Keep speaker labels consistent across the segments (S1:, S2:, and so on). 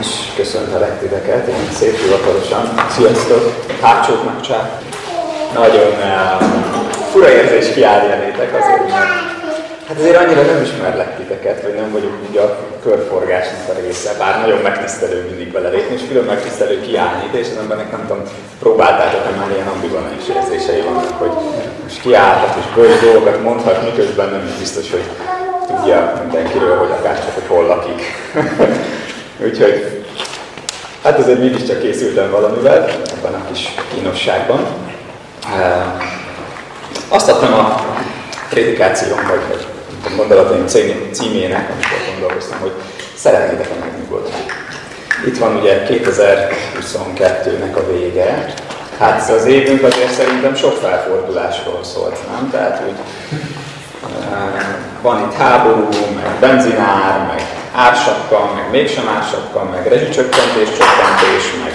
S1: és köszöntelek titeket, én szép hivatalosan. Sziasztok! Hátsóknak csak. Nagyon uh, fura érzés kiállni elétek azért, mert hát azért annyira nem ismerlek titeket, vagy nem vagyok úgy a körforgásnak a része, bár nagyon megtisztelő mindig belelépni, és külön megtisztelő kiállni ide, és az embernek nem tudom, próbáltátok-e már ilyen ambivalens érzései vannak, hogy most kiállhat és bős dolgokat mondhat, miközben nem biztos, hogy tudja mindenkiről, hogy akár csak, hogy hol lakik. Úgyhogy hát azért mégiscsak készültem valamivel ebben a kis kínosságban. Azt adtam a prédikációm, vagy, vagy a gondolataim címének, amikor gondolkoztam, hogy szeretnétek-e megnyugodni. Itt van ugye 2022-nek a vége, Hát az évünk azért szerintem sok felfordulásról szólt, nem? Tehát úgy van itt háború, meg benzinár, meg ársapka, meg mégsem ársapka, meg rezsicsökkentés, csökkentés, meg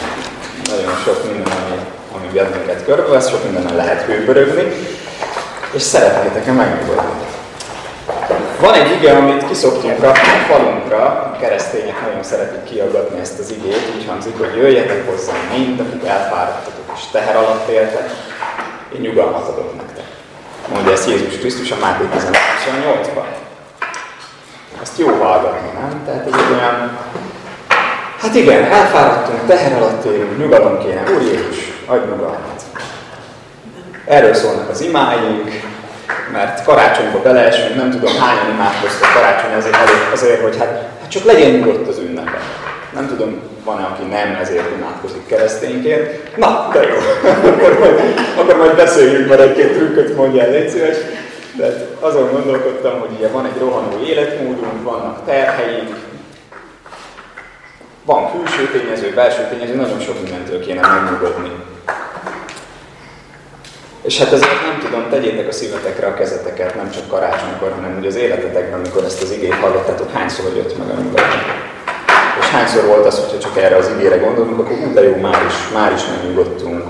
S1: nagyon sok minden, ami, ami bennünket körbevesz, sok minden lehet hőbörögni, és szeretnétek-e megnyugodni. Van egy ige, amit kiszoktunk rakni a falunkra, a keresztények nagyon szeretik kiagadni ezt az igét, úgy hangzik, hogy jöjjetek hozzám mind, akik elfáradtatok és teher alatt éltek, én nyugalmat adok nektek. Mondja ezt Jézus Krisztus a Máté 18-ban. Ezt jó hallgatni, nem? Tehát ez egy olyan... Hát igen, elfáradtunk, teher alatt élünk, nyugalom kéne. Úr Jézus, adj nyugalmat. Erről szólnak az imáink, mert karácsonyba beleesünk, nem tudom hányan imádkoztak karácsony azért, azért hogy hát, hát csak legyen nyugodt az ünnepe. Nem tudom, van-e, aki nem ezért imádkozik keresztényként. Na, de jó. akkor, majd, akkor majd beszéljünk, mert egy-két trükköt mondjál, légy szíves. De azon gondolkodtam, hogy ugye van egy rohanó életmódunk, vannak terheink, van külső tényező, belső tényező, nagyon sok mindentől kéne megnyugodni. És hát ezért nem tudom, tegyétek a szívetekre a kezeteket, nem csak karácsonykor, hanem úgy az életetekben, amikor ezt az igét hallottátok, hányszor jött meg a nyugalom. És hányszor volt az, hogyha csak erre az igére gondolunk, akkor úgy de jó, már is, már is megnyugodtunk.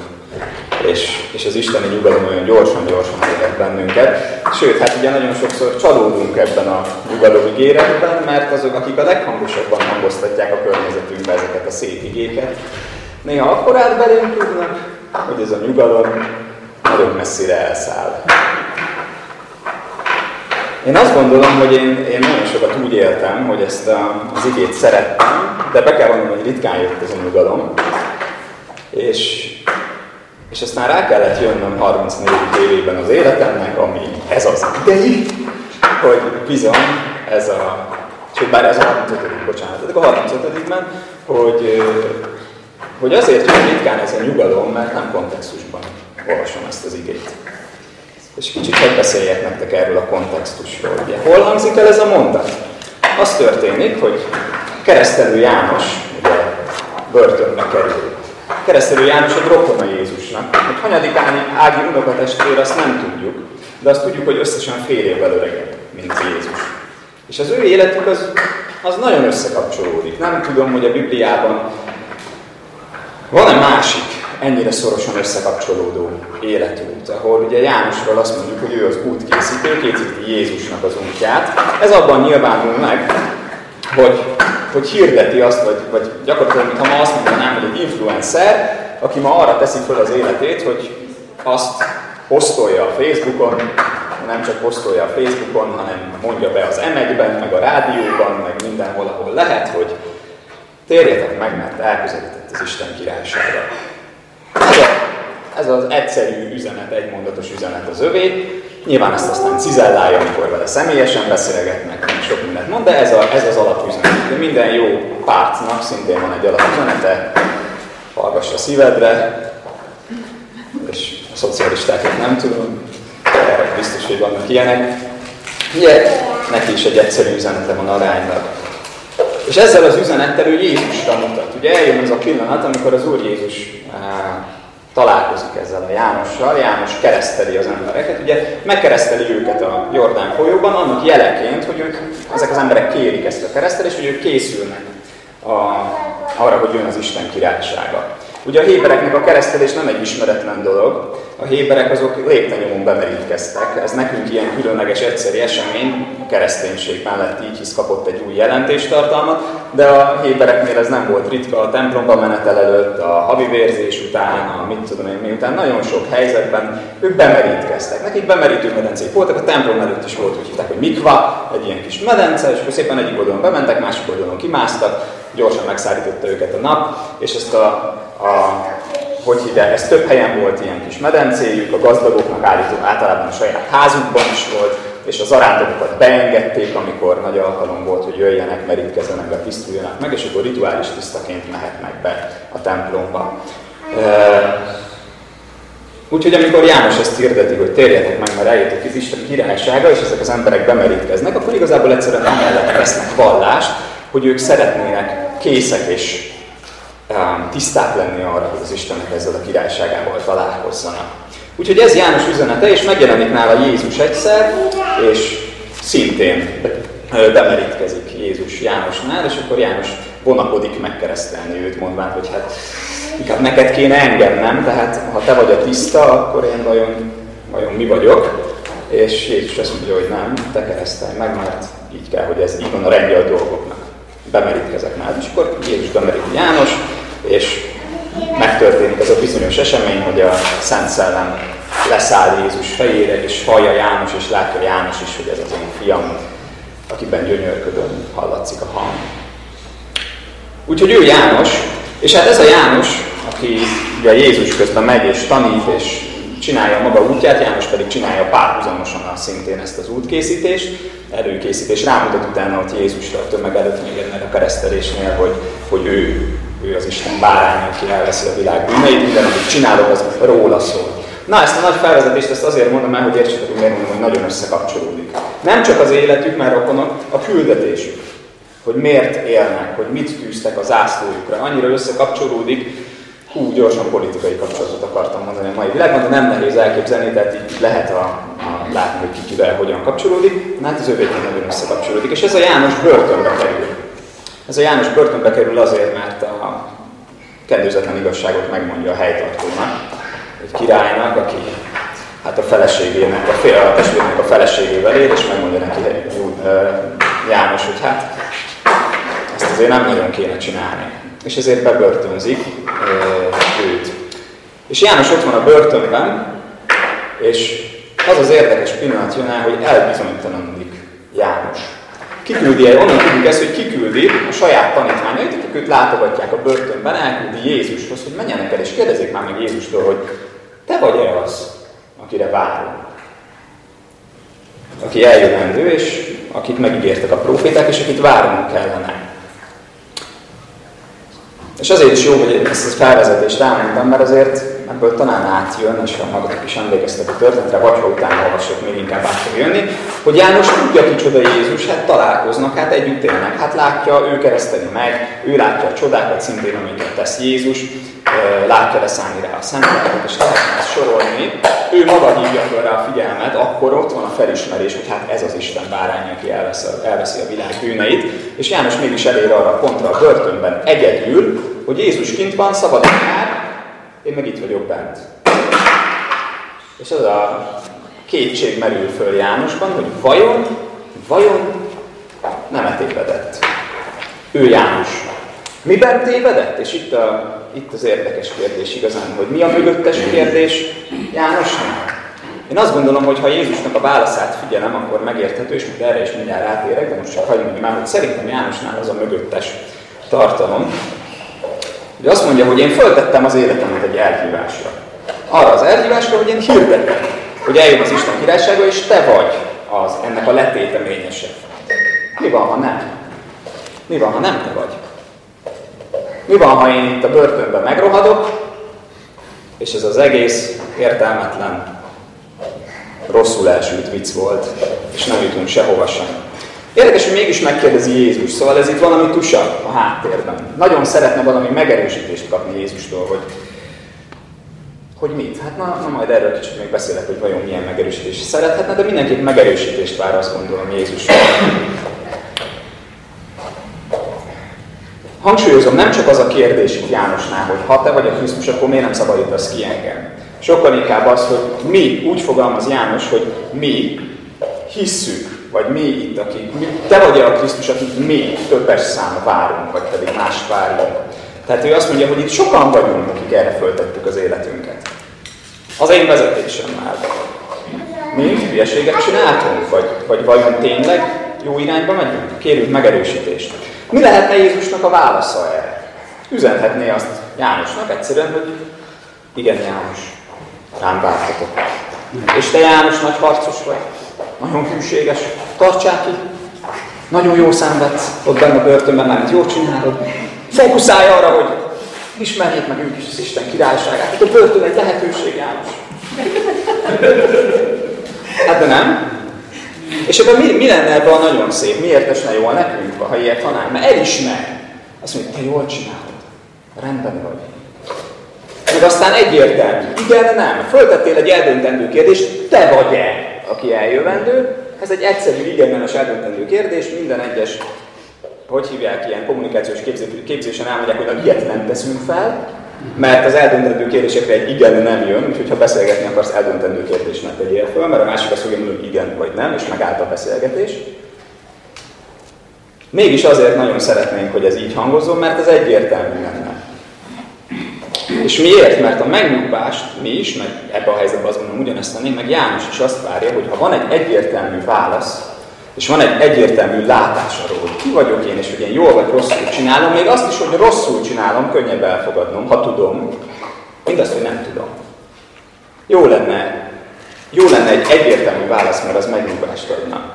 S1: És, és az Isteni nyugalom olyan gyorsan-gyorsan élet bennünket. Sőt, hát ugye nagyon sokszor csalódunk ebben a nyugalom ígéretben, mert azok, akik a leghangosabban hangoztatják a környezetünkbe ezeket a szép igéket, néha akkor át belénk tudnak, hogy ez a nyugalom nagyon messzire elszáll. Én azt gondolom, hogy én, én nagyon sokat úgy éltem, hogy ezt az igét szerettem, de be kell mondanom, hogy ritkán jött ez a nyugalom. És, és aztán rá kellett jönnöm 34 évében az életemnek, ami ez az idei, hogy bizony ez a, sőt bár ez a 35. bocsánat, a 35-ben, hogy, hogy azért jön ritkán ez a nyugalom, mert nem kontextusban olvasom ezt az igét. És kicsit hogy beszéljek nektek erről a kontextusról. Ugye, hol hangzik el ez a mondat? Az történik, hogy keresztelő János ugye, börtönbe kerül. Keresztelő János egy rokona Jézusnak. Hogy hanyadikán Ági unokatestvér, azt nem tudjuk, de azt tudjuk, hogy összesen fél évvel öregebb, mint Jézus. És az ő életük az, az nagyon összekapcsolódik. Nem tudom, hogy a Bibliában van-e másik ennyire szorosan összekapcsolódó életút, ahol ugye Jánosról azt mondjuk, hogy ő az útkészítő, készíti Jézusnak az útját. Ez abban nyilvánul meg, hogy, hogy hirdeti azt, vagy, vagy gyakorlatilag, ha ma azt mondanám, hogy egy influencer, aki ma arra teszi fel az életét, hogy azt posztolja a Facebookon, nem csak posztolja a Facebookon, hanem mondja be az emekben, meg a rádióban, meg mindenhol, ahol lehet, hogy térjetek meg, mert elközelített az Isten királysága. Ez, ez az egyszerű üzenet, egymondatos üzenet az övé. Nyilván ezt aztán cizellálja, amikor vele személyesen beszélgetnek, sok mindent mond, de ez, a, ez az alapüzenet. De minden jó pártnak szintén van egy alapüzenete, hallgass a szívedre, és a szocialistákat nem tudom, de biztos, hogy vannak ilyenek. Ugye, neki is egy egyszerű üzenete van aránylag. És ezzel az üzenettel ő Jézusra mutat. Ugye eljön az a pillanat, amikor az Úr Jézus találkozik ezzel a Jánossal, János kereszteli az embereket, ugye megkereszteli őket a Jordán folyóban, annak jeleként, hogy ők, ezek az emberek kérik ezt a keresztelést, hogy ők készülnek a, arra, hogy jön az Isten királysága. Ugye a hébereknek a keresztelés nem egy ismeretlen dolog. A héberek azok léptenyomon bemerítkeztek. Ez nekünk ilyen különleges egyszeri esemény, a kereszténység mellett így hisz kapott egy új jelentéstartalmat, de a hébereknél ez nem volt ritka a templomba menetel előtt, a havi vérzés után, a mit tudom én miután, nagyon sok helyzetben ők bemerítkeztek. Nekik bemerítő medencék voltak, a templom előtt is volt, úgy hívták, hogy mikva, egy ilyen kis medence, és akkor szépen egyik oldalon bementek, másik oldalon kimásztak, gyorsan megszállította őket a nap, és ezt a, a hogy hívják, ez több helyen volt ilyen kis medencéjük, a gazdagoknak állító általában a saját házukban is volt, és az arándokokat beengedték, amikor nagy alkalom volt, hogy jöjjenek, merítkezzenek be, tisztuljanak meg, és akkor rituális tisztaként mehetnek be a templomba. Úgyhogy amikor János ezt hirdeti, hogy térjetek meg, mert eljöttek itt Isten királysága, és ezek az emberek bemerítkeznek, akkor igazából egyszerűen amellett vesznek vallást, hogy ők szeretnének készek és tiszták lenni arra, hogy az Istennek ezzel a királyságával találkozzanak. Úgyhogy ez János üzenete, és megjelenik nála Jézus egyszer, és szintén bemerítkezik Jézus Jánosnál, és akkor János vonakodik megkeresztelni őt, mondván, hogy hát inkább neked kéne engem, nem? Tehát ha te vagy a tiszta, akkor én vajon, vajon mi vagyok? És Jézus azt mondja, hogy nem, te keresztelj meg, mert így kell, hogy ez így van a rendje a dolgoknak. Bemerítkezek már. És akkor Jézus bemerít János, és megtörténik ez a bizonyos esemény, hogy a Szent Szellem leszáll Jézus fejére, és hallja János, és látja János is, hogy ez az én fiam, akiben gyönyörködöm, hallatszik a hang. Úgyhogy ő János, és hát ez a János, aki ugye Jézus közben megy és tanít, és csinálja maga útját, János pedig csinálja párhuzamosan a szintén ezt az útkészítést, előkészítés, rámutat utána ott Jézusra a tömeg előtt még ennek a keresztelésnél, hogy, hogy ő, ő az Isten bárány, aki elveszi a világ bűneit, minden, amit csinálok, az róla szól. Na, ezt a nagy felvezetést ezt azért mondom el, hogy értsétek, hogy miért mondom, hogy nagyon összekapcsolódik. Nem csak az életük, mert rokonok, a küldetésük. Hogy miért élnek, hogy mit tűztek az ászlójukra. Annyira összekapcsolódik, hú, gyorsan politikai kapcsolatot akartam mondani a mai világban, de nem nehéz elképzelni, tehát így lehet a, a látni, hogy ki kivel hogyan kapcsolódik. Na hát az övéken nagyon összekapcsolódik. És ez a János börtönbe kerül. Ez a János börtönbe kerül azért, mert a kedvezetlen igazságot megmondja a helytartónak, egy királynak, aki hát a feleségének, a, fél, a testvérének a feleségével él, és megmondja neki János, hogy hát ezt azért nem nagyon kéne csinálni és ezért bebörtönzik őt. És János ott van a börtönben, és az az érdekes pillanat jön el, hogy elbizonytalanodik János. Kiküldi onnan tudjuk ezt, hogy kiküldi a saját tanítványait, akik őt látogatják a börtönben, elküldi Jézushoz, hogy menjenek el, és kérdezik már meg Jézustól, hogy te vagy-e az, akire várunk? Aki eljövendő, és akit megígértek a proféták, és akit várnunk kellene. És azért is jó, hogy ezt a felvezetést elmondtam, mert azért ebből talán átjön, és ha magatok is emlékeztek a történetre, vagy ha utána olvasok, még inkább át fog jönni, hogy János tudja kicsoda Jézus, hát találkoznak, hát együtt élnek, hát látja, ő kereszteli meg, ő látja a csodákat szintén, amiket tesz Jézus, látja leszállni rá a szentléleket, és lehetne ezt sorolni. Ő maga hívja fel rá a figyelmet, akkor ott van a felismerés, hogy hát ez az Isten bárány, aki elveszi, elveszi a világ bűneit, és János mégis elér arra a pontra a börtönben egyedül, hogy Jézus kint van, szabadon jár, én meg itt vagyok bent. És az a kétség merül föl Jánosban, hogy vajon, vajon nem tévedett. Ő János. Miben tévedett? És itt, a, itt az érdekes kérdés igazán, hogy mi a mögöttes kérdés Jánosnak? Én azt gondolom, hogy ha Jézusnak a válaszát figyelem, akkor megérthető, és még erre is mindjárt rátérek, de most csak hagyd már, hogy szerintem Jánosnál az a mögöttes tartalom, hogy azt mondja, hogy én föltettem az életemet egy elhívásra. Arra az elhívásra, hogy én hirdetem, hogy eljön az Isten királysága, és te vagy az ennek a letéteményese. Mi van, ha nem? Mi van, ha nem te vagy? Mi van, ha én itt a börtönben megrohadok, és ez az egész értelmetlen, rosszul elsült vicc volt, és nem jutunk sehova sem. Érdekes, hogy mégis megkérdezi Jézus, szóval ez itt valami tusa a háttérben. Nagyon szeretne valami megerősítést kapni Jézustól, hogy, hogy mit? Hát na, na majd erről kicsit még beszélek, hogy vajon milyen megerősítést szerethetne, de mindenképp megerősítést vár, azt gondolom Jézus. Hangsúlyozom, nem csak az a kérdés itt Jánosnál, hogy ha te vagy a Krisztus, akkor miért nem szabadítasz ki engem? Sokkal inkább az, hogy mi, úgy fogalmaz János, hogy mi hisszük, vagy mi itt, akik, mi, te vagy a Krisztus, akik mi többes szám várunk, vagy pedig más várunk. Tehát ő azt mondja, hogy itt sokan vagyunk, akik erre föltettük az életünket. Az én vezetésemmel. Mi hülyeséget csináltunk, vagy, vagy vajon tényleg jó irányba megyünk? Kérjük megerősítést. Mi lehetne Jézusnak a válasza erre? Üzenhetné azt Jánosnak egyszerűen, hogy igen János, rám vártatok. És te János nagy harcos vagy, nagyon hűséges, tartsák ki, nagyon jó szenvedsz ott benne a börtönben, mert jó csinálod. Fókuszálj arra, hogy ismerjék meg ők is az Isten királyságát. Hát a börtön egy lehetőség, János. Hát de nem. És akkor mi, mi lenne ebben a nagyon szép? Miért esne jól nekünk, ha ilyet tanár? Mert elismer. Azt mondja, te jól csinálod. Rendben vagy. Meg aztán egyértelmű. Igen, nem. Föltettél egy eldöntendő kérdést, te vagy-e, aki eljövendő? Ez egy egyszerű, igennemes eldöntendő kérdés, minden egyes, hogy hívják ilyen kommunikációs képzésen elmondják, hogy na, ilyet nem teszünk fel, mert az eldöntendő kérdésekre egy igen nem jön, úgyhogy ha beszélgetni akarsz, eldöntendő kérdés ne tegyél föl, mert a másik azt fogja mondani, hogy igen vagy nem, és megállt a beszélgetés. Mégis azért nagyon szeretnénk, hogy ez így hangozzon, mert ez egyértelmű lenne. És miért? Mert a megnyugvást mi is, meg ebben a helyzetben azt mondom, ugyanezt tennénk, meg János is azt várja, hogy ha van egy egyértelmű válasz, és van egy egyértelmű látás arról, hogy ki vagyok én, és hogy én jól vagy rosszul csinálom, még azt is, hogy rosszul csinálom, könnyebb elfogadnom, ha tudom, mindazt, hogy nem tudom. Jó lenne, jó lenne egy egyértelmű válasz, mert az megnyugvást adna.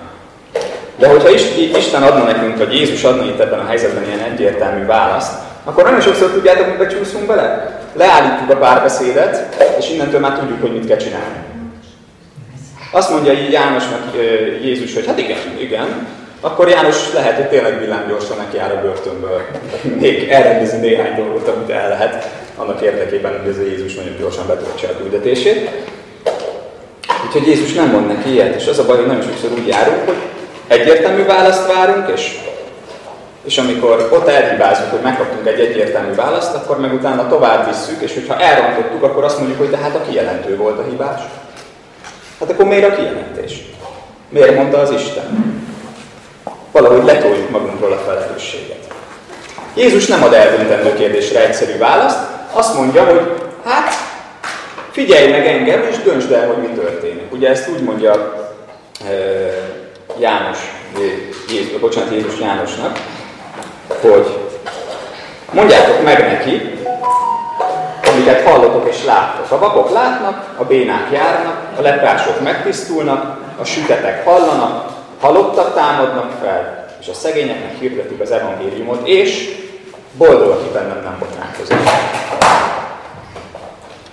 S1: De hogyha Isten adna nekünk, vagy Jézus adna itt ebben a helyzetben ilyen egyértelmű választ, akkor nagyon sokszor tudjátok, hogy becsúszunk bele? Leállítjuk a párbeszédet, és innentől már tudjuk, hogy mit kell csinálni. Azt mondja így Jánosnak Jézus, hogy hát igen, igen, akkor János lehet, hogy tényleg villámgyorsan neki jár a börtönből. Még elrendezni néhány dolgot, amit el lehet, annak érdekében, hogy ez Jézus nagyon gyorsan betöltse a küldetését. Úgyhogy Jézus nem mond neki ilyet, és az a baj, hogy nagyon sokszor úgy járunk, hogy egyértelmű választ várunk, és, és amikor ott elhibázunk, hogy megkaptunk egy egyértelmű választ, akkor meg utána tovább visszük, és hogyha elrontottuk, akkor azt mondjuk, hogy de hát a kijelentő volt a hibás. Hát akkor miért a kijelentés? Miért mondta az Isten? Valahogy letoljuk magunkról a felelősséget. Jézus nem ad eldöntendő kérdésre egyszerű választ, azt mondja, hogy hát figyelj meg engem, és döntsd el, hogy mi történik. Ugye ezt úgy mondja e, János, Jézus, bocsánat, Jézus Jánosnak, hogy mondjátok meg neki, amiket hallotok és láttok. A vakok látnak, a bénák járnak, a leprások megtisztulnak, a sütetek hallanak, halottak támadnak fel, és a szegényeknek hirdetik az evangéliumot, és boldog, aki bennem nem botránkozik.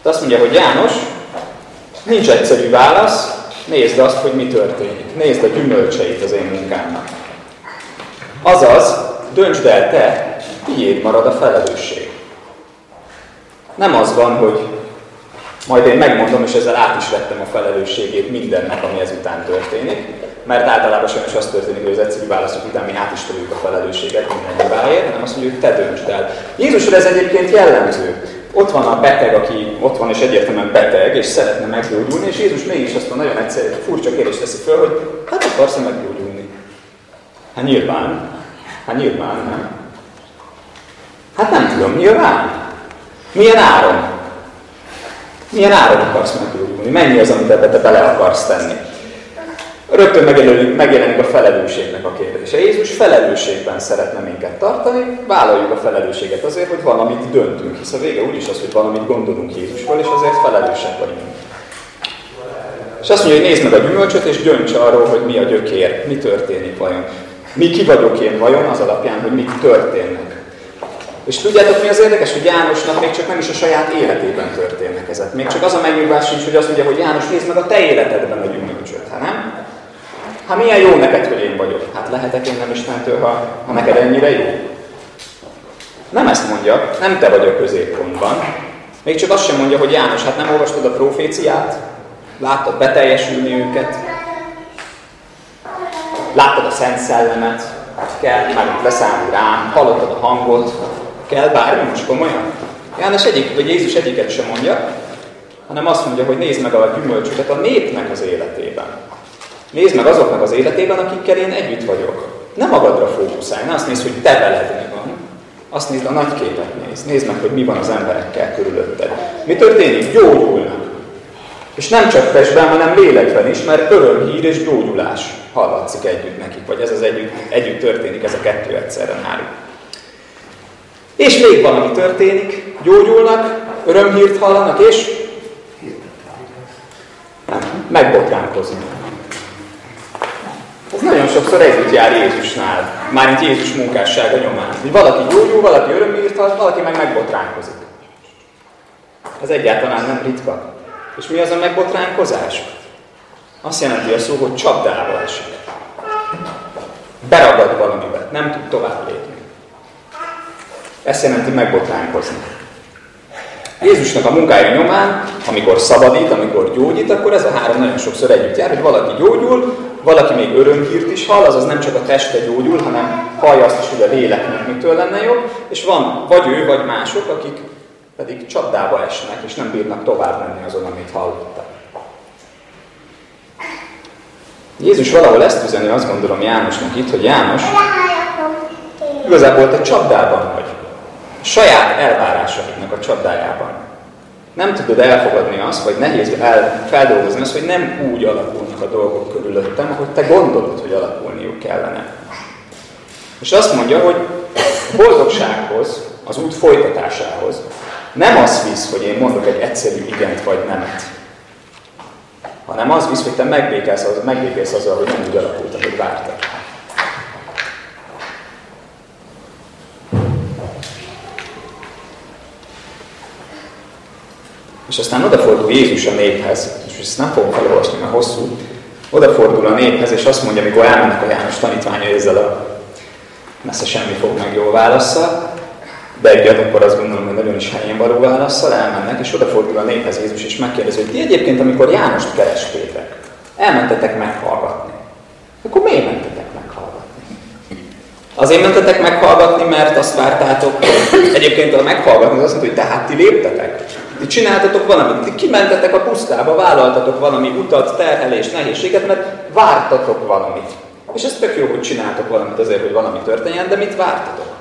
S1: De azt mondja, hogy János, nincs egyszerű válasz, nézd azt, hogy mi történik. Nézd a gyümölcseit az én munkámnak. Azaz, döntsd el te, tiéd marad a felelősség. Nem az van, hogy majd én megmondom, és ezzel át is vettem a felelősségét mindennek, ami ezután történik, mert általában sajnos az történik, hogy az egyszerű válaszok után mi át is tudjuk a felelősséget minden hibáért, hanem azt mondjuk, te döntsd el. Jézusra ez egyébként jellemző. Ott van a beteg, aki ott van és egyértelműen beteg, és szeretne meggyógyulni, és Jézus mégis azt a nagyon egyszerű, furcsa kérdést teszi föl, hogy hát akarsz-e meggyógyulni? Hát nyilván. Hát nyilván, nem? Hát nem tudom, nyilván. Milyen áron? Milyen áron akarsz meggyógyulni? Mennyi az, amit ebbe te bele akarsz tenni? Rögtön megjelenik, megjelenik a felelősségnek a kérdése. Jézus felelősségben szeretne minket tartani, vállaljuk a felelősséget azért, hogy valamit döntünk, hisz a vége úgyis az, hogy valamit gondolunk Jézusról, és azért felelősek vagyunk. És azt mondja, hogy nézd meg a gyümölcsöt, és dönts arról, hogy mi a gyökér, mi történik vajon. Mi ki vagyok én vajon az alapján, hogy mit történnek. És tudjátok mi az érdekes, hogy Jánosnak még csak nem is a saját életében történnek ezek. Még csak az a megnyugvás sincs, hogy azt mondja, hogy János, nézd meg a te életedben a gyümölcsöt, hát nem? Hát milyen jó neked, hogy én vagyok. Hát lehetek én nem Istentől, ha, ha neked ennyire jó? Nem ezt mondja, nem te vagy a középpontban. Még csak azt sem mondja, hogy János, hát nem olvastad a proféciát? Láttad beteljesülni őket? Láttad a Szent Szellemet? kell már leszállni rám, hallottad a hangot, kell bármi most komolyan? János egyik, vagy Jézus egyiket sem mondja, hanem azt mondja, hogy nézd meg a gyümölcsöket a népnek az életében. Nézd meg azoknak az életében, akikkel én együtt vagyok. Nem magadra fókuszálj, ne azt nézd, hogy te veled mi van. Azt nézd, a nagy képet nézd. Nézd meg, hogy mi van az emberekkel körülötted. Mi történik? Gyógyulnak. És nem csak testben, hanem lélekben is, mert örömhír és gyógyulás hallatszik együtt nekik, vagy ez az együtt, együtt történik, ez a kettő egyszerre náluk. És még valami történik, gyógyulnak, örömhírt hallanak, és nem, megbotránkoznak. Ez nagyon sokszor együtt jár Jézusnál, mármint Jézus munkássága nyomán. Hogy valaki gyógyul, valaki örömhírt hall, valaki meg megbotránkozik. Ez egyáltalán nem ritka. És mi az a megbotránkozás? Azt jelenti a szó, hogy csapdába esik. Beragad valamivel, nem tud tovább lépni. Ezt jelenti megbotránkozni. Jézusnak a munkája nyomán, amikor szabadít, amikor gyógyít, akkor ez a három nagyon sokszor együtt jár, hogy valaki gyógyul, valaki még örömhírt is hall, azaz nem csak a teste gyógyul, hanem hallja azt is, hogy a léleknek mitől lenne jobb, és van vagy ő, vagy mások, akik pedig csapdába esnek, és nem bírnak tovább menni azon, amit hallottak. Jézus valahol ezt üzeni, azt gondolom Jánosnak itt, hogy János igazából te csapdában vagy. A saját elvárásaidnak a csapdájában. Nem tudod elfogadni azt, vagy nehéz el, feldolgozni azt, hogy nem úgy alakulnak a dolgok körülöttem, ahogy te gondolod, hogy alakulniuk kellene. És azt mondja, hogy a boldogsághoz, az út folytatásához nem az visz, hogy én mondok egy egyszerű igent vagy nemet, hanem az visz, hogy te megbékelsz, az, megbékelsz azzal, hogy nem úgy alakult, ahogy vártad. És aztán odafordul Jézus a néphez, és ezt nem fogom felolvasni, mert hosszú, odafordul a néphez, és azt mondja, amikor elmennek a János tanítványai ezzel a messze semmi fog meg jó válasza, egy akkor azt gondolom, hogy nagyon is helyén való válaszsal elmennek, és odafordul a néphez Jézus, és megkérdezi, hogy ti egyébként, amikor Jánost kerestétek, elmentetek meghallgatni. Akkor miért mentetek meghallgatni? Azért mentetek meghallgatni, mert azt vártátok, egyébként a meghallgatni az azt mondja, hogy tehát ti léptetek. Ti csináltatok valamit, ti kimentetek a pusztába, vállaltatok valami utat, terhelést, nehézséget, mert vártatok valamit. És ez tök jó, hogy csináltok valamit azért, hogy valami történjen, de mit vártatok?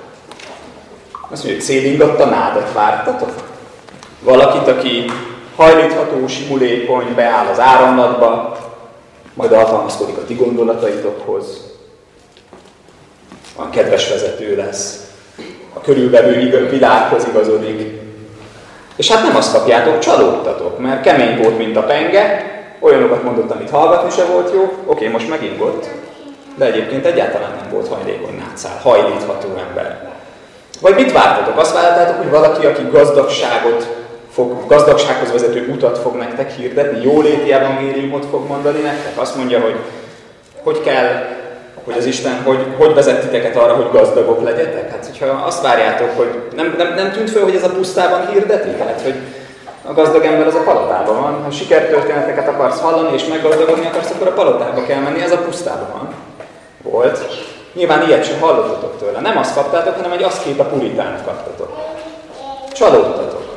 S1: Azt mondja, hogy célingatta nádat vártatok? Valakit, aki hajlítható, simulékony, beáll az áramlatba, majd alkalmazkodik a ti gondolataitokhoz, van kedves vezető lesz, a körülvevő világhoz igazodik. És hát nem azt kapjátok, csalódtatok, mert kemény volt, mint a penge, olyanokat mondott, amit hallgatni se volt jó, oké, most megingott, de egyébként egyáltalán nem volt hajlékony nátszál, hajlítható ember. Vagy mit vártatok? Azt vártátok, hogy valaki, aki gazdagságot fog, gazdagsághoz vezető utat fog nektek hirdetni, jóléti evangéliumot fog mondani nektek? Azt mondja, hogy hogy kell, hogy az Isten, hogy, hogy vezet titeket arra, hogy gazdagok legyetek? Hát, hogyha azt várjátok, hogy nem, nem, nem tűnt föl, hogy ez a pusztában hirdeti? Tehát, hogy a gazdag ember az a palotában van. Ha sikertörténeteket akarsz hallani és meggazdagodni akarsz, akkor a palotába kell menni, ez a pusztában van. Volt. Nyilván ilyet sem hallottatok tőle. Nem azt kaptátok, hanem egy azt kép a puritánt kaptatok. Csalódtatok.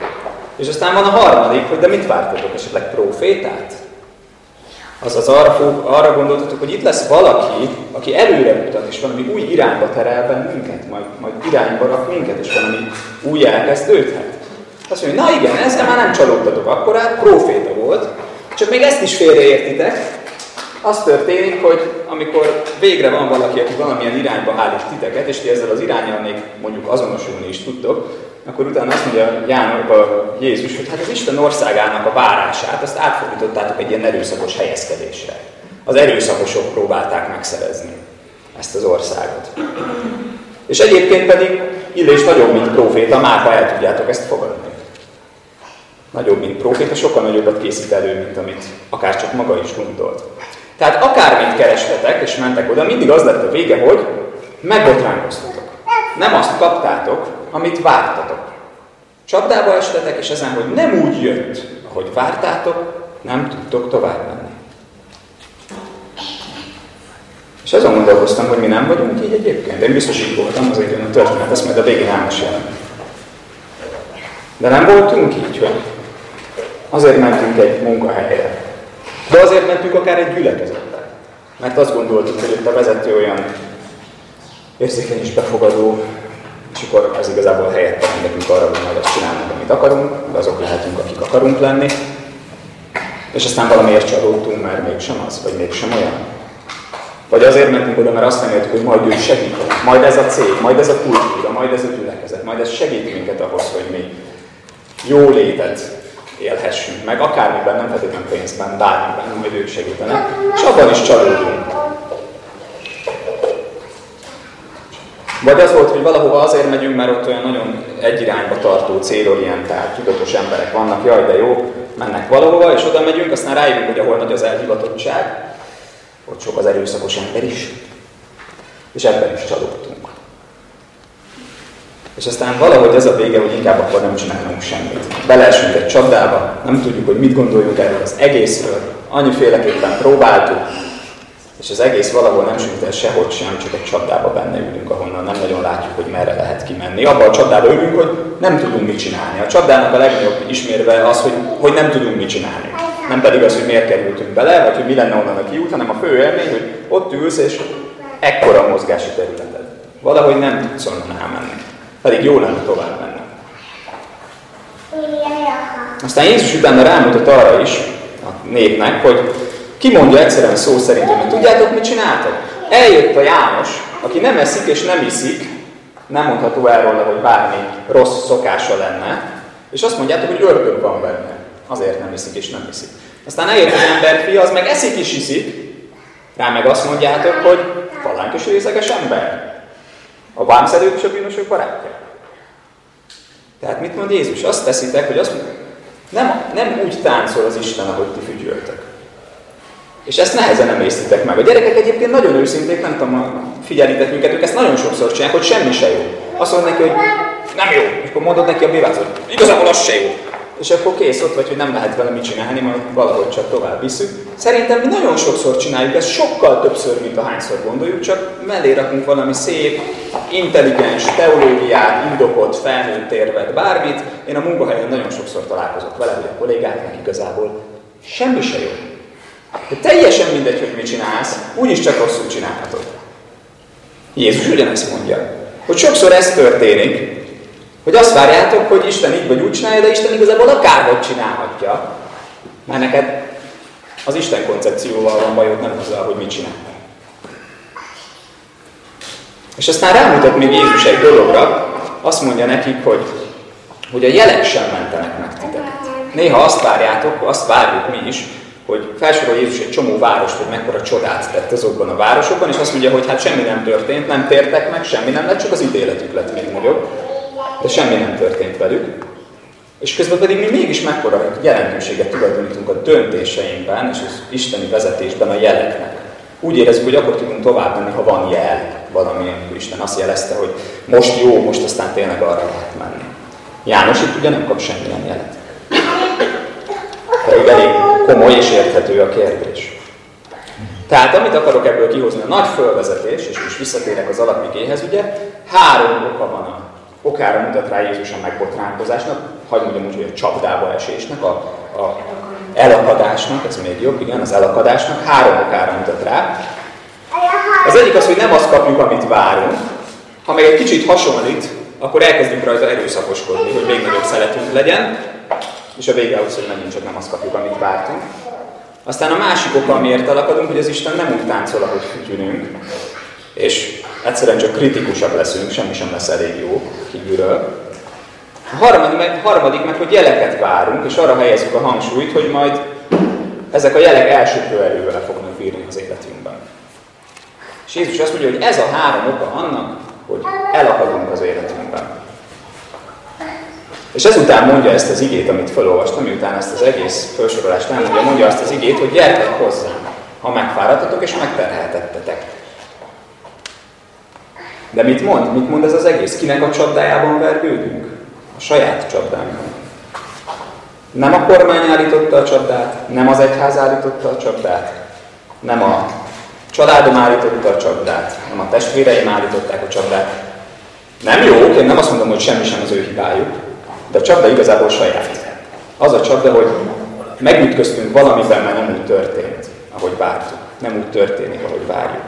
S1: És aztán van a harmadik, hogy de mit vártatok? Esetleg profétát? Azaz arra, arra gondoltatok, hogy itt lesz valaki, aki előre mutat, és valami új irányba terel bennünket, majd, majd irányba rak minket, és valami új elkezdődhet. Azt mondja, na igen, ezzel már nem csalódtatok akkorát, proféta volt, csak még ezt is félreértitek, az történik, hogy amikor végre van valaki, aki valamilyen irányba állít titeket, és ti ezzel az irányjal még mondjuk azonosulni is tudtok, akkor utána azt mondja János, a Jézus, hogy hát az Isten országának a várását, azt átfordítottátok egy ilyen erőszakos helyezkedésre. Az erőszakosok próbálták megszerezni ezt az országot. És egyébként pedig Illés nagyobb, mint proféta, már ha el tudjátok ezt fogadni. Nagyobb, mint proféta, sokkal nagyobbat készít elő, mint amit akár csak maga is gondolt. Tehát akármit kerestetek, és mentek oda, mindig az lett a vége, hogy megbotránkoztatok. Nem azt kaptátok, amit vártatok. Csapdába estetek, és ezen, hogy nem úgy jött, ahogy vártátok, nem tudtok tovább menni. És azon gondolkoztam, hogy mi nem vagyunk így egyébként. Én biztos így voltam, azért jön a történet, ezt majd a végén elmesélem. De nem voltunk így, hogy azért mentünk egy munkahelyre. De azért mentünk akár egy gyülekezetbe. Mert azt gondoltuk, hogy itt a vezető olyan érzékeny és befogadó, és akkor az igazából helyett nekünk arra, hogy majd azt csinálunk, amit akarunk, de azok lehetünk, akik akarunk lenni. És aztán valamiért csalódtunk, mert mégsem az, vagy mégsem olyan. Vagy azért mentünk oda, mert azt reméltük, hogy majd ő segít, majd ez a cég, majd ez a kultúra, majd ez a gyülekezet, majd ez segít minket ahhoz, hogy mi jó létet élhessünk meg, akármiben, nem feltétlenül pénzben, bármiben, majd ők segítenek, és abban is csalódunk. Vagy az volt, hogy valahova azért megyünk, mert ott olyan nagyon egy irányba tartó, célorientált, tudatos emberek vannak, jaj, de jó, mennek valahova, és oda megyünk, aztán rájövünk, hogy ahol nagy az elhivatottság, ott sok az erőszakos ember is, és ebben is csalódtunk. És aztán valahogy ez a vége, hogy inkább akkor nem csinálunk semmit. Beleesünk egy csapdába, nem tudjuk, hogy mit gondoljunk erről az egészről, annyiféleképpen próbáltuk, és az egész valahol nem sült el sehogy sem, csak egy csapdába benne ülünk, ahonnan nem nagyon látjuk, hogy merre lehet kimenni. Abban a csapdába ülünk, hogy nem tudunk mit csinálni. A csapdának a legnagyobb ismérve az, hogy, hogy nem tudunk mit csinálni. Nem pedig az, hogy miért kerültünk bele, vagy hogy mi lenne onnan a kiút, hanem a fő élmény, hogy ott ülsz, és ekkora mozgási területed. Valahogy nem tudsz onnan elmenni. Pedig jó lenne tovább menni. Aztán Jézus utána rámutat arra is a népnek, hogy kimondja egyszerűen szó szerint, hogy tudjátok, mit csináltok? Eljött a János, aki nem eszik és nem iszik, nem mondható el róla, hogy bármi rossz szokása lenne, és azt mondjátok, hogy ördög van benne. Azért nem iszik és nem iszik. Aztán eljött az emberfi, az meg eszik is iszik, rá meg azt mondjátok, hogy falánk és részeges ember. A vámszedők és a bűnösök barátja. Tehát mit mond Jézus? Azt teszitek, hogy azt mondja, nem, nem úgy táncol az Isten, ahogy ti fügyöltök. És ezt nehezen emésztitek meg. A gyerekek egyébként nagyon őszinték, nem tudom, figyelitek őket, ők ezt nagyon sokszor csinálják, hogy semmi se jó. Azt mondod neki, hogy nem jó, és akkor mondod neki a bivác, hogy igazából az se jó. És akkor kész ott vagy, hogy nem lehet vele mit csinálni, majd valahogy csak tovább visszük. Szerintem mi nagyon sokszor csináljuk ezt, sokkal többször, mint ahányszor gondoljuk, csak mellé rakunk valami szép, intelligens teológiát, indokot, felnőtt érvet, bármit. Én a munkahelyen nagyon sokszor találkozok vele, hogy a kollégáknak igazából semmi se jó. De teljesen mindegy, hogy mit csinálsz, úgyis csak rosszul csinálhatod. Jézus ugyanezt mondja, hogy sokszor ez történik, hogy azt várjátok, hogy Isten így vagy úgy csinálja, de Isten igazából akárhogy csinálhatja. Mert neked az Isten koncepcióval van bajod, nem azzal, hogy mit csinál. És aztán rámutat még Jézus egy dologra, azt mondja nekik, hogy, hogy a jelek sem mentenek meg titeket. Néha azt várjátok, azt várjuk mi is, hogy felsorol Jézus egy csomó várost, hogy mekkora csodát tett azokban a városokban, és azt mondja, hogy hát semmi nem történt, nem tértek meg, semmi nem lett, csak az ítéletük lett még nagyobb, de semmi nem történt velük. És közben pedig mi mégis mekkora jelentőséget tulajdonítunk a döntéseinkben és az isteni vezetésben a jeleknek. Úgy érezzük, hogy akkor tudunk tovább menni, ha van jel valami, Isten azt jelezte, hogy most jó, most aztán tényleg arra lehet menni. János itt ugye nem kap semmilyen jelet. Pedig elég komoly és érthető a kérdés. Tehát amit akarok ebből kihozni, a nagy fölvezetés, és most visszatérek az alapigéhez, ugye, három oka van a okára mutat rá Jézus a megbotránkozásnak, hagyd mondjam úgy, hogy a csapdába esésnek, a, a elakadásnak, ez még jobb, igen, az elakadásnak három okára mutat rá. Az egyik az, hogy nem azt kapjuk, amit várunk, ha meg egy kicsit hasonlít, akkor elkezdünk rajta erőszakoskodni, hogy még nagyobb szeretünk legyen, és a vége az, hogy megint csak nem azt kapjuk, amit vártunk. Aztán a másik oka, amiért elakadunk, hogy az Isten nem úgy táncol, ahogy fütyülünk, és egyszerűen csak kritikusak leszünk, semmi sem lesz elég jó kívülről. A harmadik meg, harmadik meg, hogy jeleket várunk, és arra helyezzük a hangsúlyt, hogy majd ezek a jelek elsőprő erővel fognak bírni az életünkben. És Jézus azt mondja, hogy ez a három oka annak, hogy elakadunk az életünkben. És ezután mondja ezt az igét, amit felolvastam, miután ezt az egész felsorolást elmondja, mondja azt az igét, hogy gyertek hozzám, ha megfáradtatok és megterheltettetek. De mit mond? Mit mond ez az egész? Kinek a csapdájában vergődünk? A saját csapdánkban. Nem a kormány állította a csapdát, nem az egyház állította a csapdát, nem a családom állította a csapdát, nem a testvéreim állították a csapdát. Nem jó, én nem azt mondom, hogy semmi sem az ő hibájuk, de a csapda igazából saját. Az a csapda, hogy megütköztünk valamiben, mert nem úgy történt, ahogy vártuk. Nem úgy történik, ahogy várjuk.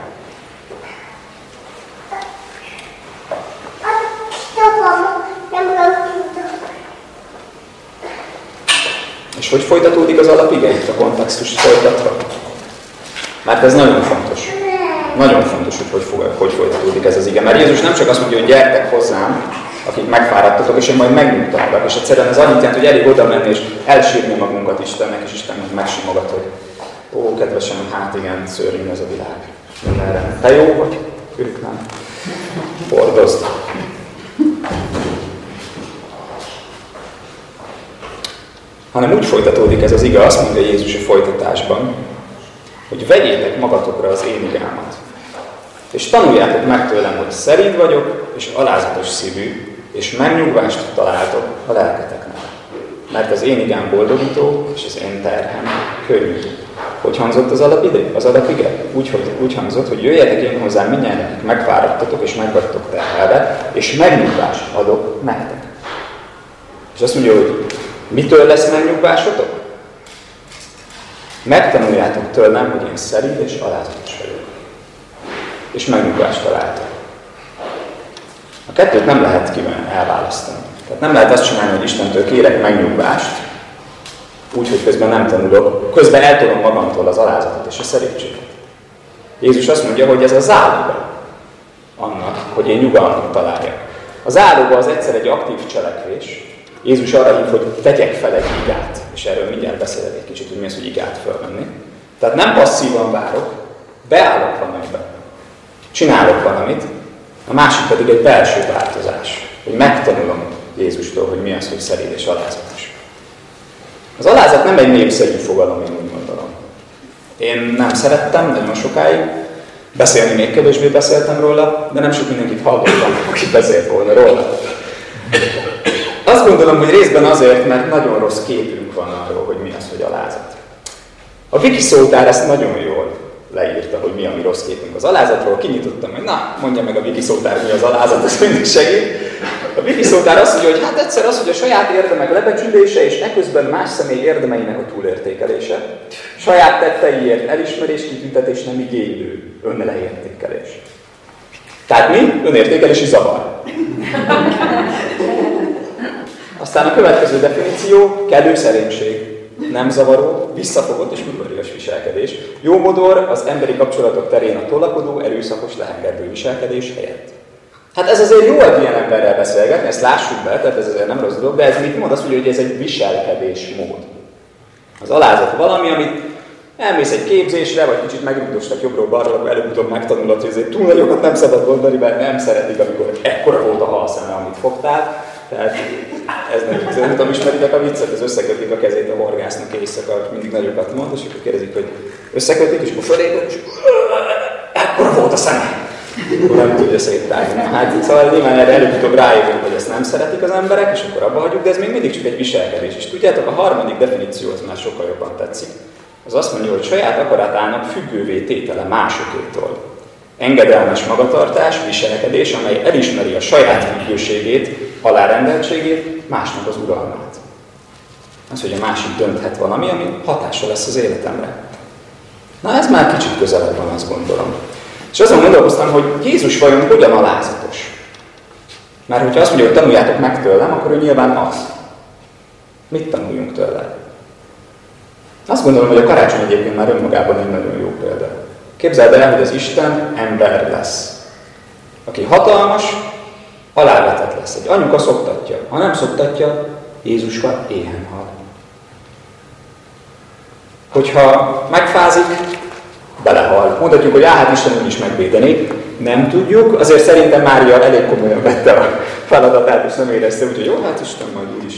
S1: És hogy folytatódik az alapige itt a kontextust folytatva? Mert ez nagyon fontos. Nagyon fontos, hogy hogy, hogy folytatódik ez az ige. Mert Jézus nem csak azt mondja, hogy gyertek hozzám, akik megfáradtatok, és én majd megnyugtatlak. És egyszerűen ez annyit jelent, hogy elég oda menni és elsírni magunkat Istennek, és Isten megsimogat, hogy ó, kedvesem, hát igen, szörnyű ez a világ. Mindenre. Te jó vagy? Ők nem. Hordozd. Hanem úgy folytatódik ez az ige, azt mondja Jézus a folytatásban, hogy vegyétek magatokra az én igámat. És tanuljátok meg tőlem, hogy szerint vagyok, és alázatos szívű, és megnyugvást találtok a lelketeknek. Mert az én igám boldogító, és az én terhem könnyű. Hogy hangzott az alapide? Az alapige? Úgy, hogy, úgy hangzott, hogy jöjjetek én hozzám mindjárt, akik megfáradtatok és megvagytok terhelve, és megnyugvást adok nektek. És azt mondja, hogy mitől lesz megnyugvásotok? Megtanuljátok tőlem, hogy én szerint és alázatos vagyok. És megnyugvást találtok. A kettőt nem lehet kíván elválasztani. Tehát nem lehet azt csinálni, hogy Istentől kérek megnyugvást, úgy, hogy közben nem tanulok, közben eltolom magamtól az alázatot és a szerítséget. Jézus azt mondja, hogy ez a záloga annak, hogy én nyugalmat találjak. A záloga az egyszer egy aktív cselekvés. Jézus arra hív, hogy tegyek fel egy igát, és erről mindjárt beszélek egy kicsit, hogy mi az, hogy igát felvenni. Tehát nem passzívan várok, beállok valamiben. Csinálok valamit, a másik pedig egy belső változás, hogy megtanulom Jézustól, hogy mi az, hogy szeréd és alázatos. Az alázat nem egy népszerű fogalom, én úgy gondolom. Én nem szerettem nagyon sokáig, beszélni még kevésbé beszéltem róla, de nem sok mindenkit hallottam, aki beszélt volna róla. Azt gondolom, hogy részben azért, mert nagyon rossz képünk van arról, hogy mi az, hogy alázat. A Viki szótár ezt nagyon jól leírta, hogy mi a mi rossz képünk az alázatról, kinyitottam, hogy na, mondja meg a Viki szótár, mi az alázat, ez mindig segít. A Viki szótár azt mondja, hogy hát egyszer az, hogy a saját érdemek lebecsülése, és eközben más személy érdemeinek a túlértékelése, saját tetteiért elismerés, kitüntetés nem igénylő önleértékelés. Tehát mi? Önértékelési zavar. Aztán a következő definíció, kellő szerénység nem zavaró, visszafogott és udvarias viselkedés. Jó modor az emberi kapcsolatok terén a tolakodó, erőszakos, lehengerlő viselkedés helyett. Hát ez azért jó egy ilyen emberrel beszélgetni, ezt lássuk be, tehát ez azért nem rossz dolog, de ez mit mond? Azt mondja, hogy ez egy viselkedés mód. Az alázat valami, amit elmész egy képzésre, vagy kicsit megrúgdostak jobbról-balról, akkor előbb-utóbb megtanulod, hogy ezért túl nagyokat nem szabad mondani, mert nem szeretik, amikor ekkora volt a halszeme, amit fogtál. Tehát ez nem, nem tudom, ismeritek a viccet, az összekötik a kezét a horgásznak éjszaka, mindig nagyokat mond, és akkor kérdezik, hogy összekötik, és akkor fölépül, és ekkora volt a szeme. Akkor nem tudja széttágni. Hát szóval nyilván erre előbb-utóbb rájövünk, hogy ezt nem szeretik az emberek, és akkor abba hagyjuk, de ez még mindig csak egy viselkedés. És tudjátok, a harmadik definíció az már sokkal jobban tetszik. Az azt mondja, hogy saját akaratának függővé tétele másokétól. Engedelmes magatartás, viselkedés, amely elismeri a saját függőségét, alárendeltségét, másnak az uralmát. Az, hogy a másik dönthet valami, ami hatása lesz az életemre. Na ez már kicsit közelebb van, azt gondolom. És azon gondolkoztam, hogy Jézus vajon hogyan alázatos? Mert hogyha azt mondja, hogy tanuljátok meg tőlem, akkor ő nyilván az. Mit tanuljunk tőle? Azt gondolom, hogy a karácsony egyébként már önmagában egy nagyon jó példa. Képzeld el, hogy az Isten ember lesz. Aki hatalmas, alávetett lesz. Egy anyuka szoktatja. Ha nem szoktatja, Jézuska éhen hal. Hogyha megfázik, belehal. Mondhatjuk, hogy hát Isten úgy is megvédenék. Nem tudjuk, azért szerintem Mária elég komolyan vette a feladatát, és nem érezte, úgyhogy jó, hát Isten majd úgy is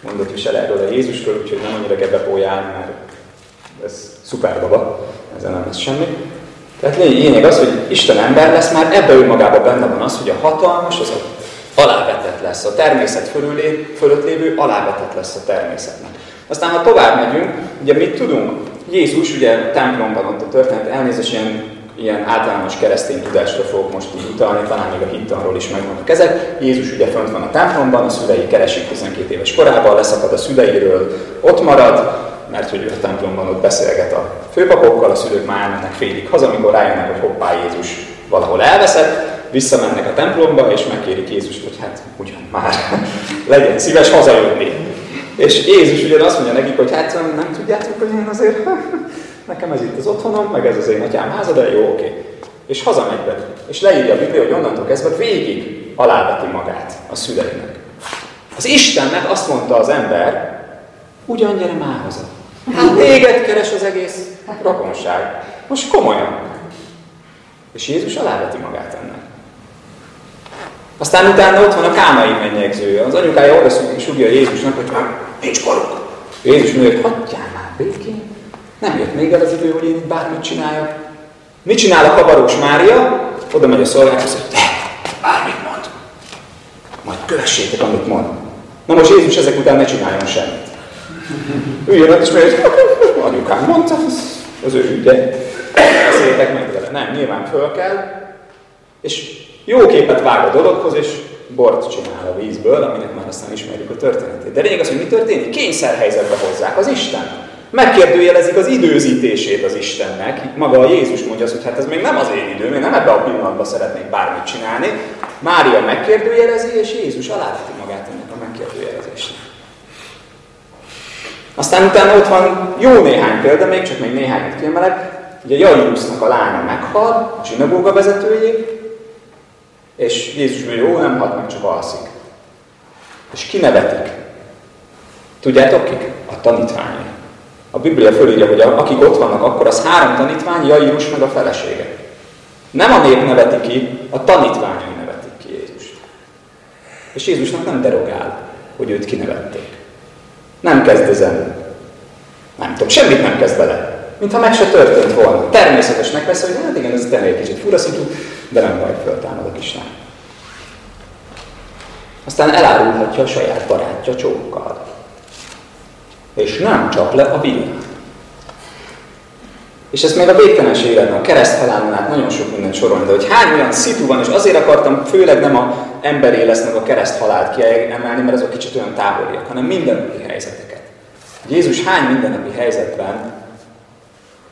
S1: mondott visel erről a Jézusról, úgyhogy nem annyira kell bepójálni, mert ez szuper baba, ezen nem lesz semmi. Tehát lényeg az, hogy Isten ember lesz, már ebbe ő magában benne van az, hogy a hatalmas, az a alávetett lesz, a természet fölülé, fölött lévő alávetett lesz a természetnek. Aztán, ha tovább megyünk, ugye mit tudunk? Jézus ugye templomban ott a történet, elnézést, ilyen ilyen általános keresztény tudásra fogok most így utalni, talán még a hittanról is megvannak ezek. Jézus ugye fönt van a templomban, a szülei keresik 12 éves korában, leszakad a szüleiről, ott marad, mert hogy ő a templomban ott beszélget a főpapokkal, a szülők már mennek félig haza, amikor rájönnek, hogy hoppá Jézus valahol elveszett, visszamennek a templomba, és megkérik Jézust, hogy hát ugyan már legyen szíves hazajönni. És Jézus ugyan azt mondja nekik, hogy hát nem tudjátok, hogy én azért, nekem ez itt az otthonom, meg ez az én atyám háza, de jó, oké. És hazamegy be. És leírja a Biblia, hogy onnantól kezdve végig aláveti magát a szüleinek. Az Istennek azt mondta az ember, ugyan gyere már haza. Hát téged keres az egész rokonság. Most komolyan. És Jézus aláveti magát ennek. Aztán utána ott van a kámai mennyegző. Az anyukája oda sugja Jézusnak, hogy nincs koruk. Jézus mondja, hogy hagyjál már békén. Nem jött még el az idő, hogy én itt bármit csináljak. Mit csinál a kavarós Mária? Oda megy a szolgálathoz, hogy te, bármit mond. Majd kövessétek, amit mond. Na most Jézus ezek után ne csináljon semmit. Üljön ott, és mondja, hogy anyukám mondta, az, az ő ügye. Beszéltek meg vele. Nem, nyilván föl kell. És jó képet vág a dologhoz, és bort csinál a vízből, aminek már aztán ismerjük a történetét. De lényeg az, hogy mi történik? Kényszerhelyzetbe hozzák az Isten. Megkérdőjelezik az időzítését az Istennek. Maga a Jézus mondja azt, hogy hát ez még nem az én időm, én nem ebbe a pillanatban szeretnék bármit csinálni. Mária megkérdőjelezi, és Jézus aláveti magát ennek a megkérdőjelezésnek. Aztán utána ott van jó néhány példa, még csak még néhányat kiemelek. Ugye Jairusnak a lánya meghal, a zsinagóga vezetőjé, és Jézus mondja, jó, nem halt meg, csak alszik. És kinevetik. Tudjátok kik? A tanítványai. A Biblia fölírja, hogy akik ott vannak, akkor az három tanítvány, Jairus meg a felesége. Nem a nép neveti ki, a tanítványai nevetik ki Jézust. És Jézusnak nem derogál, hogy őt kinevették. Nem kezd ezen. Nem tudom, semmit nem kezd bele. Mintha meg se történt volna. Természetesnek vesz, hogy hát igen, ez tényleg egy kicsit furaszító, de nem baj, föltámad a kislány. Aztán elárulhatja a saját barátja csókkal. És nem csap le a világ. És ezt még a végtelenség lenne, a kereszt halálon át nagyon sok mindent sorolni, de hogy hány olyan szitu van, és azért akartam főleg nem a emberé lesznek a kereszt halált kiemelni, mert azok kicsit olyan távoliak, hanem mindennapi helyzeteket. Jézus hány mindennapi helyzetben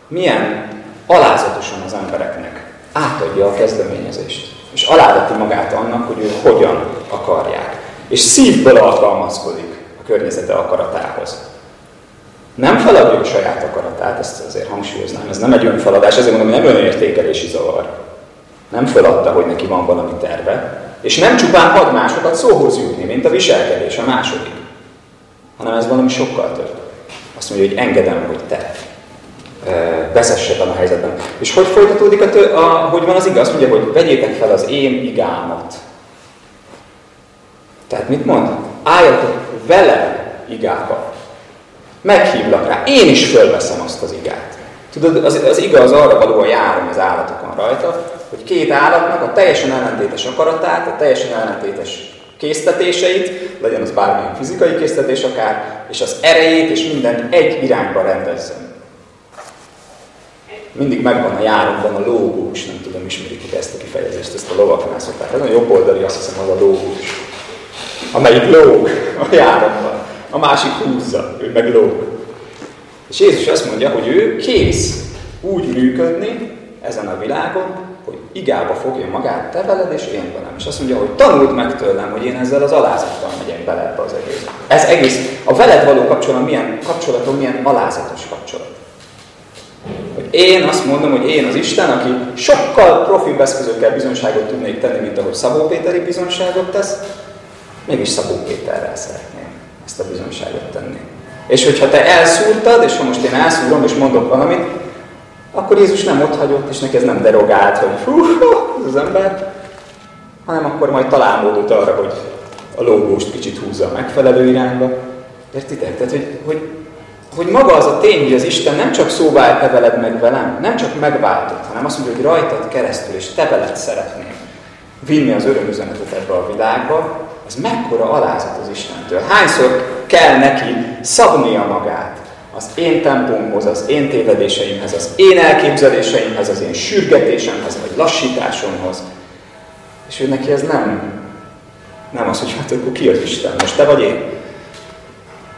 S1: milyen alázatosan az embereknek átadja a kezdeményezést. És aláveti magát annak, hogy ő hogyan akarják. És szívből alkalmazkodik a környezete akaratához. Nem feladja a saját akaratát, ezt azért hangsúlyoznám, ez nem egy önfeladás, ezért mondom, hogy nem önértékelési zavar. Nem feladta, hogy neki van valami terve, és nem csupán ad másokat szóhoz jutni, mint a viselkedés, a második, hanem ez valami sokkal több. Azt mondja, hogy engedem, hogy te vezess a helyzetben. És hogy folytatódik, a, a, hogy van az igaz? Mondja, hogy vegyétek fel az én igámat. Tehát mit mond? Álljatok vele igába. Meghívlak rá. Én is fölveszem azt az igát. Tudod, az, az igaz arra valóan járom az állatokon rajta, hogy két állatnak a teljesen ellentétes akaratát, a teljesen ellentétes késztetéseit, legyen az bármilyen fizikai késztetés akár, és az erejét és mindent egy irányba rendezzem mindig megvan a járóban a lógós, nem tudom, ismerik ezt a kifejezést, ezt a lovaknál szokták. Ez a jobb oldali, azt hiszem, az a lógós, amelyik lóg a járóban, a másik húzza, ő meg lóg. És Jézus azt mondja, hogy ő kész úgy működni ezen a világon, hogy igába fogja magát, te veled és én velem. És azt mondja, hogy tanuld meg tőlem, hogy én ezzel az alázattal megyek bele ebbe az egész. Ez egész, a veled való kapcsolatom milyen, kapcsolatom milyen alázatos kapcsolat. Én azt mondom, hogy én az Isten, aki sokkal profibb eszközökkel bizonyságot tudnék tenni, mint ahogy Szabó Péteri bizonyságot tesz, mégis Szabó Péterrel szeretném ezt a bizonyságot tenni. És hogyha te elszúrtad, és ha most én elszúrom és mondok valamit, akkor Jézus nem ott hagyott, és neki ez nem derogált, hogy hú, ez az ember, hanem akkor majd talál módot arra, hogy a lógóst kicsit húzza a megfelelő irányba. Értitek? Tehát, hogy, hogy hogy maga az a tény, hogy az Isten nem csak szóvá te veled meg velem, nem csak megváltott, hanem azt mondja, hogy rajtad keresztül, és te veled szeretném vinni az örömüzenetet ebbe a világba, az mekkora alázat az Istentől. Hányszor kell neki szabnia magát, az én tempómhoz, az én tévedéseimhez, az én elképzeléseimhez, az én sürgetésemhez, vagy lassításomhoz. És ő neki ez nem, nem az, hogy hát akkor ki az Isten, most te vagy én.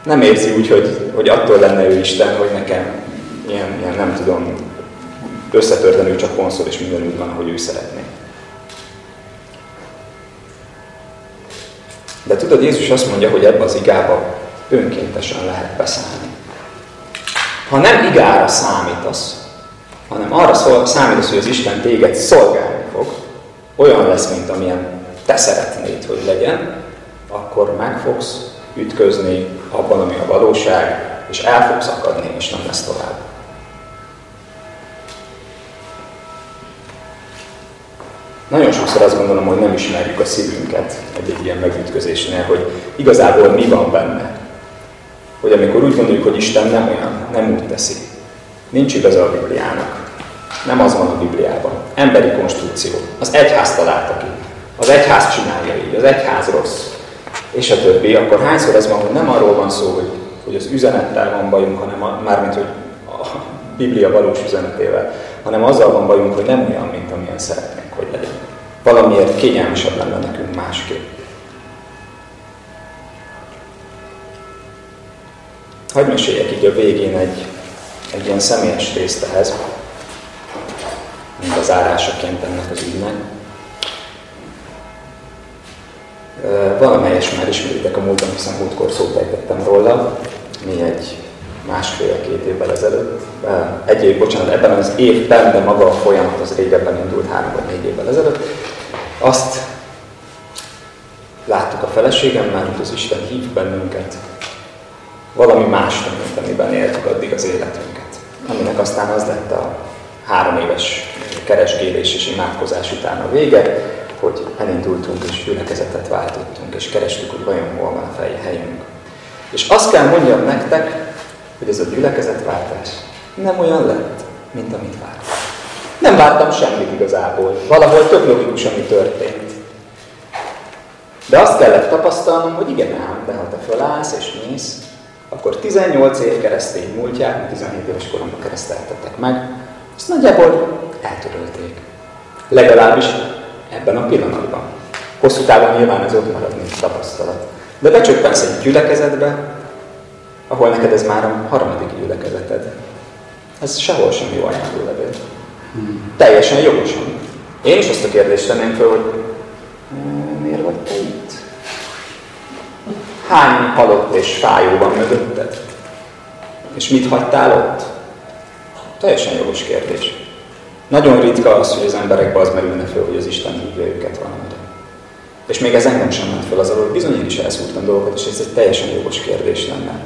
S1: Nem érzi úgy, hogy, hogy attól lenne ő Isten, hogy nekem ilyen, ilyen nem tudom, összetörtenül csak konszol, és minden úgy van, ahogy ő szeretné. De tudod, Jézus azt mondja, hogy ebbe az igába önkéntesen lehet beszállni. Ha nem igára számítasz, hanem arra szól, számítasz, hogy az Isten téged szolgálni fog, olyan lesz, mint amilyen te szeretnéd, hogy legyen, akkor meg fogsz ütközni abban, ami a valóság, és el fogsz akadni, és nem lesz tovább. Nagyon sokszor azt gondolom, hogy nem ismerjük a szívünket egy-egy ilyen megütközésnél, hogy igazából mi van benne. Hogy amikor úgy gondoljuk, hogy Isten nem olyan, nem úgy teszi. Nincs igaza a Bibliának. Nem az van a Bibliában. Emberi konstrukció. Az egyház találta ki. Az egyház csinálja így, az egyház rossz. És a többi. Akkor hányszor ez van, hogy nem arról van szó, hogy, hogy az üzenettel van bajunk, hanem a, mármint, hogy a Biblia valós üzenetével, hanem azzal van bajunk, hogy nem olyan, mint amilyen szeretnénk, hogy legyen. Valamiért kényelmesebb lenne nekünk másképp. Hagy meséljek így a végén egy, egy ilyen személyes részt ehhez, mint az árásaként ennek az ügynek. Valamelyes már ismeritek a múltam, hiszen múltkor szót ejtettem róla. Mi egy másfél-két évvel ezelőtt, egy év, bocsánat, ebben az évben, de maga a folyamat az régebben indult, három vagy négy évvel ezelőtt. Azt láttuk a feleségemmel, hogy az Isten hív bennünket valami más, mint amiben éltük addig az életünket. Aminek aztán az lett a három éves keresgélés és imádkozás után a vége, hogy elindultunk és gyülekezetet váltottunk, és kerestük, hogy vajon hol van a helyünk. És azt kell mondjam nektek, hogy ez a gyülekezetváltás nem olyan lett, mint amit vártam. Nem vártam semmit igazából. Valahol tök logikus, ami történt. De azt kellett tapasztalnom, hogy igen ám, de ha te fölállsz és mész, akkor 18 év keresztény múltját, 17 éves koromban kereszteltetek meg, azt nagyjából eltörölték. Legalábbis ebben a pillanatban. Hosszú távon nyilván ez ott marad, mint tapasztalat. De becsöppensz egy gyülekezetbe, ahol neked ez már a harmadik gyülekezeted. Ez sehol sem jó levél. Hmm. Teljesen jogosan. Én is azt a kérdést tenném fel, hogy miért vagy te itt? Hány halott és fájó van mögötted? És mit hagytál ott? Teljesen jogos kérdés. Nagyon ritka az, hogy az emberekbe az merülne föl, hogy az Isten hívja őket valamire. És még ez engem sem ment fel az alól, bizony én is elszúrtam dolgokat, és ez egy teljesen jogos kérdés lenne.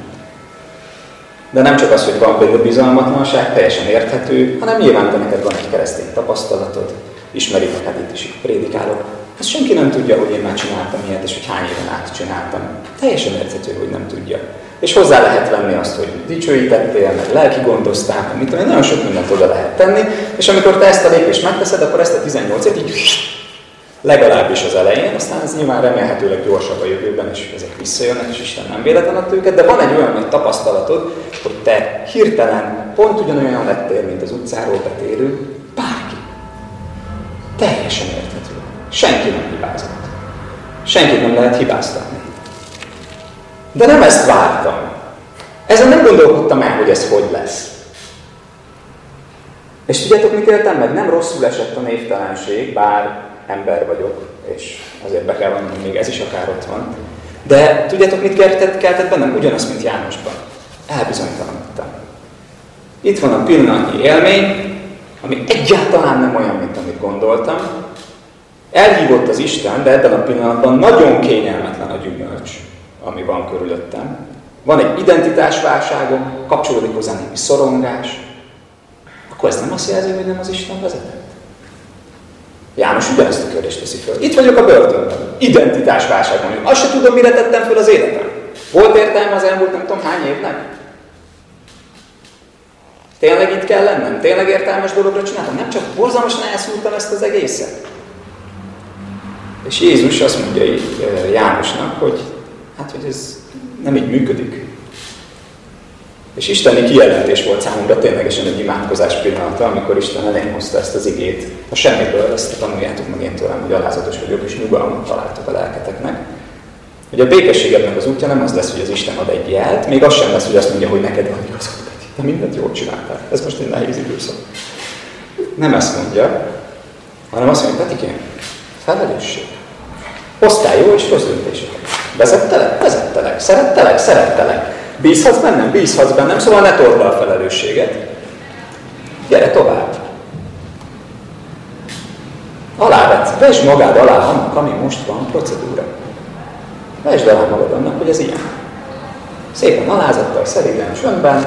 S1: De nem csak az, hogy van benne bizalmatlanság, teljesen érthető, hanem nyilván te neked van egy keresztény tapasztalatod, ismeritek, hát itt is prédikálok. Ezt senki nem tudja, hogy én már csináltam ilyet, és hogy hány éven át csináltam. Teljesen érthető, hogy nem tudja. És hozzá lehet venni azt, hogy dicsőítettél, meg lelki gondoztál, meg mit tudom, nagyon sok mindent oda lehet tenni, és amikor te ezt a lépést megteszed, akkor ezt a 18 et így legalábbis az elején, aztán ez nyilván remélhetőleg gyorsabb a jövőben, és ezek visszajönnek, és Isten nem véletlen adta őket, de van egy olyan nagy tapasztalatod, hogy te hirtelen pont ugyanolyan lettél, mint az utcáról betérő bárki. Teljesen érthető. Senki nem hibázott. Senkit nem lehet hibáztatni. De nem ezt vártam. Ezen nem gondolkodtam el, hogy ez hogy lesz. És tudjátok, mit éltem meg? Nem rosszul esett a névtelenség, bár ember vagyok, és azért be kell vonni, még ez is akár ott van. De tudjátok, mit keltett, keltett bennem? Ugyanazt, mint Jánosban. Elbizonytalanodtam. Itt van a pillanatnyi élmény, ami egyáltalán nem olyan, mint amit gondoltam. Elhívott az Isten, de ebben a pillanatban nagyon kényelmetlen a gyümölcs, ami van körülöttem. Van egy identitásválságom, kapcsolódik hozzá némi szorongás. Akkor ez nem azt jelzi, hogy nem az Isten vezetett? János ugyanezt a kérdést teszi föl. Itt vagyok a börtönben. Identitásválságban. Azt se tudom, mire tettem föl az életem. Volt értelme az elmúlt nem tudom hány évnek? Tényleg itt kell lennem? Tényleg értelmes dologra csináltam? Nem csak borzalmasan elszúrtam ezt az egészet? És Jézus azt mondja így Jánosnak, hogy hát, hogy ez nem így működik. És isteni kijelentés volt számomra ténylegesen egy imádkozás pillanata, amikor Isten elém hozta ezt az igét. A semmiből ezt tanuljátok meg én tőlem, hogy alázatos vagyok, és nyugalmat találtok a lelketeknek. Hogy a békességednek az útja nem az lesz, hogy az Isten ad egy jelt, még az sem lesz, hogy azt mondja, hogy neked van igazad, de mindent jól csináltál. Ez most egy nehéz időszak. Nem ezt mondja, hanem azt mondja, Petikém, felelősség. Hoztál jó és rossz döntéseket. Vezettelek? Vezettelek. Szerettelek? Szerettelek. Bízhatsz bennem? Bízhatsz bennem, szóval ne tord a felelősséget. Gyere tovább. Alávetsz, vesd magád alá annak, ami most van, procedúra. Vesd alá magad annak, hogy ez ilyen. Szépen alázattal, szeriden, önben,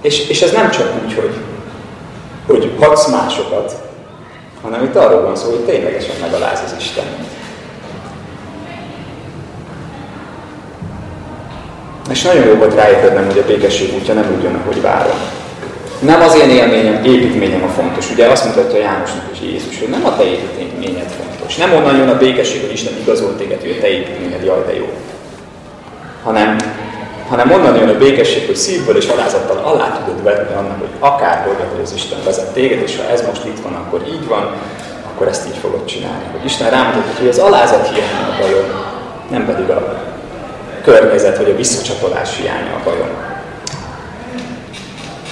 S1: és, és ez nem csak úgy, hogy, hogy hadsz másokat, hanem itt arról van szó, hogy ténylegesen megaláz az Isten. És nagyon jó volt rájöttem, hogy a békesség útja nem úgy jön, ahogy várom. Nem az én élményem, építményem a fontos. Ugye azt mutatja Jánosnak is Jézus, hogy nem a te építményed fontos. Nem onnan jön a békesség, hogy Isten igazolt téged, hogy a te építményed, jaj, de jó. Hanem, hanem onnan jön a békesség, hogy szívből és alázattal alá tudod vetni annak, hogy akár hogy az Isten vezet téged, és ha ez most itt van, akkor így van, akkor ezt így fogod csinálni. Hogy Isten rámutat, hogy az alázat hiánya a bajom, nem pedig a környezet vagy a visszacsatolás hiánya a bajom.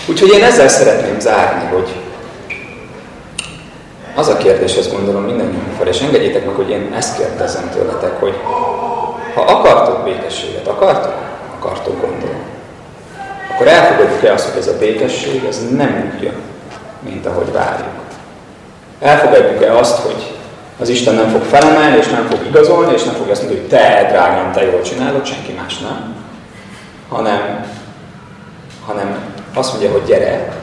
S1: Úgyhogy én ezzel szeretném zárni, hogy az a kérdés, ezt gondolom mindannyiunkra, és engedjétek meg, hogy én ezt kérdezem tőletek, hogy ha akartok békességet, akartok? Akartok, gondolom. Akkor elfogadjuk-e azt, hogy ez a békesség, ez nem úgy jön, mint ahogy várjuk. Elfogadjuk-e azt, hogy az Isten nem fog felemelni, és nem fog igazolni, és nem fog azt mondani, hogy te, drágám, te jól csinálod, senki más nem. Hanem, hanem azt mondja, hogy gyere,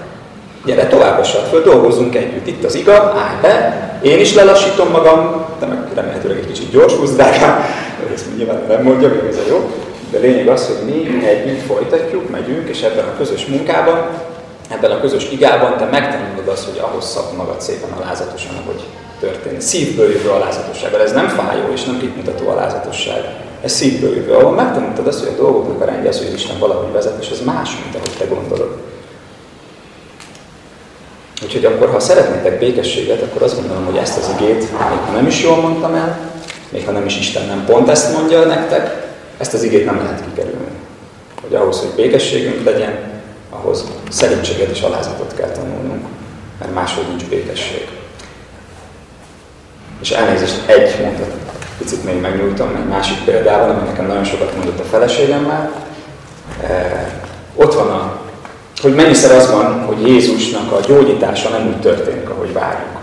S1: gyere továbbassal föl, dolgozzunk együtt. Itt az iga, állj be, én is lelassítom magam, de meg remélhetőleg egy kicsit gyorsulsz, drágám, ezt nyilván nem mondja, még ez a jó. De lényeg az, hogy mi együtt folytatjuk, megyünk, és ebben a közös munkában, ebben a közös igában te megtanulod azt, hogy ahhoz szab magad szépen alázatosan, hogy történik. Szívből jövő alázatossággal. Ez nem fájó és nem kitmutató alázatosság. Ez szívből jövő. Ahol megtanultad azt, hogy a dolgoknak a rendje az, hogy Isten valahogy vezet, és ez más, mint ahogy te gondolod. Úgyhogy akkor, ha szeretnétek békességet, akkor azt gondolom, hogy ezt az igét, még ha nem is jól mondtam el, még ha nem is Isten nem pont ezt mondja nektek, ezt az igét nem lehet kikerülni. Hogy ahhoz, hogy békességünk legyen, ahhoz szerítséget és alázatot kell tanulnunk, mert máshogy nincs békesség. És elnézést, egy mondat, picit még megnyújtom, egy másik példával, ami nekem nagyon sokat mondott a feleségemmel. E, ott van a, hogy mennyiszer az van, hogy Jézusnak a gyógyítása nem úgy történik, ahogy várjuk.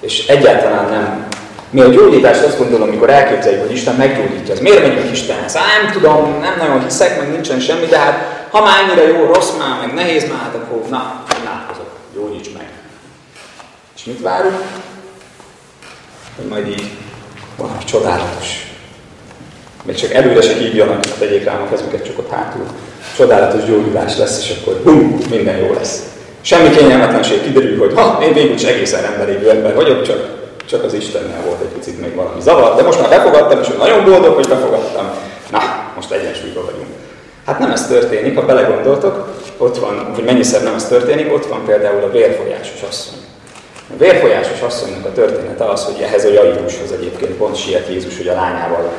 S1: És egyáltalán nem. Mi a gyógyítást azt gondolom, amikor elképzeljük, hogy Isten meggyógyítja, az miért megyünk Istenhez? Hát nem tudom, nem nagyon hiszek, meg nincsen semmi, de hát ha már ennyire jó, rossz már, meg nehéz már, hát akkor na, imádkozok, gyógyíts meg. És mit várunk? Hogy majd így valami csodálatos. Még csak előre se hívjanak, tegyék rám a kezüket csak ott hátul. Csodálatos gyógyulás lesz, és akkor bum, minden jó lesz. Semmi kényelmetlenség kiderül, hogy ha, én végül is egészen emberi ember vagyok, csak, csak az Istennel volt egy picit még valami zavar, de most már befogadtam, és nagyon boldog, hogy befogadtam. Na, most egyensúlyban vagyunk. Hát nem ez történik, ha belegondoltok, ott van, hogy mennyiszer nem ez történik, ott van például a vérfolyásos asszony. A vérfolyásos asszonynak a története az, hogy ehhez a Jairushoz egyébként pont siet Jézus, hogy a lányával,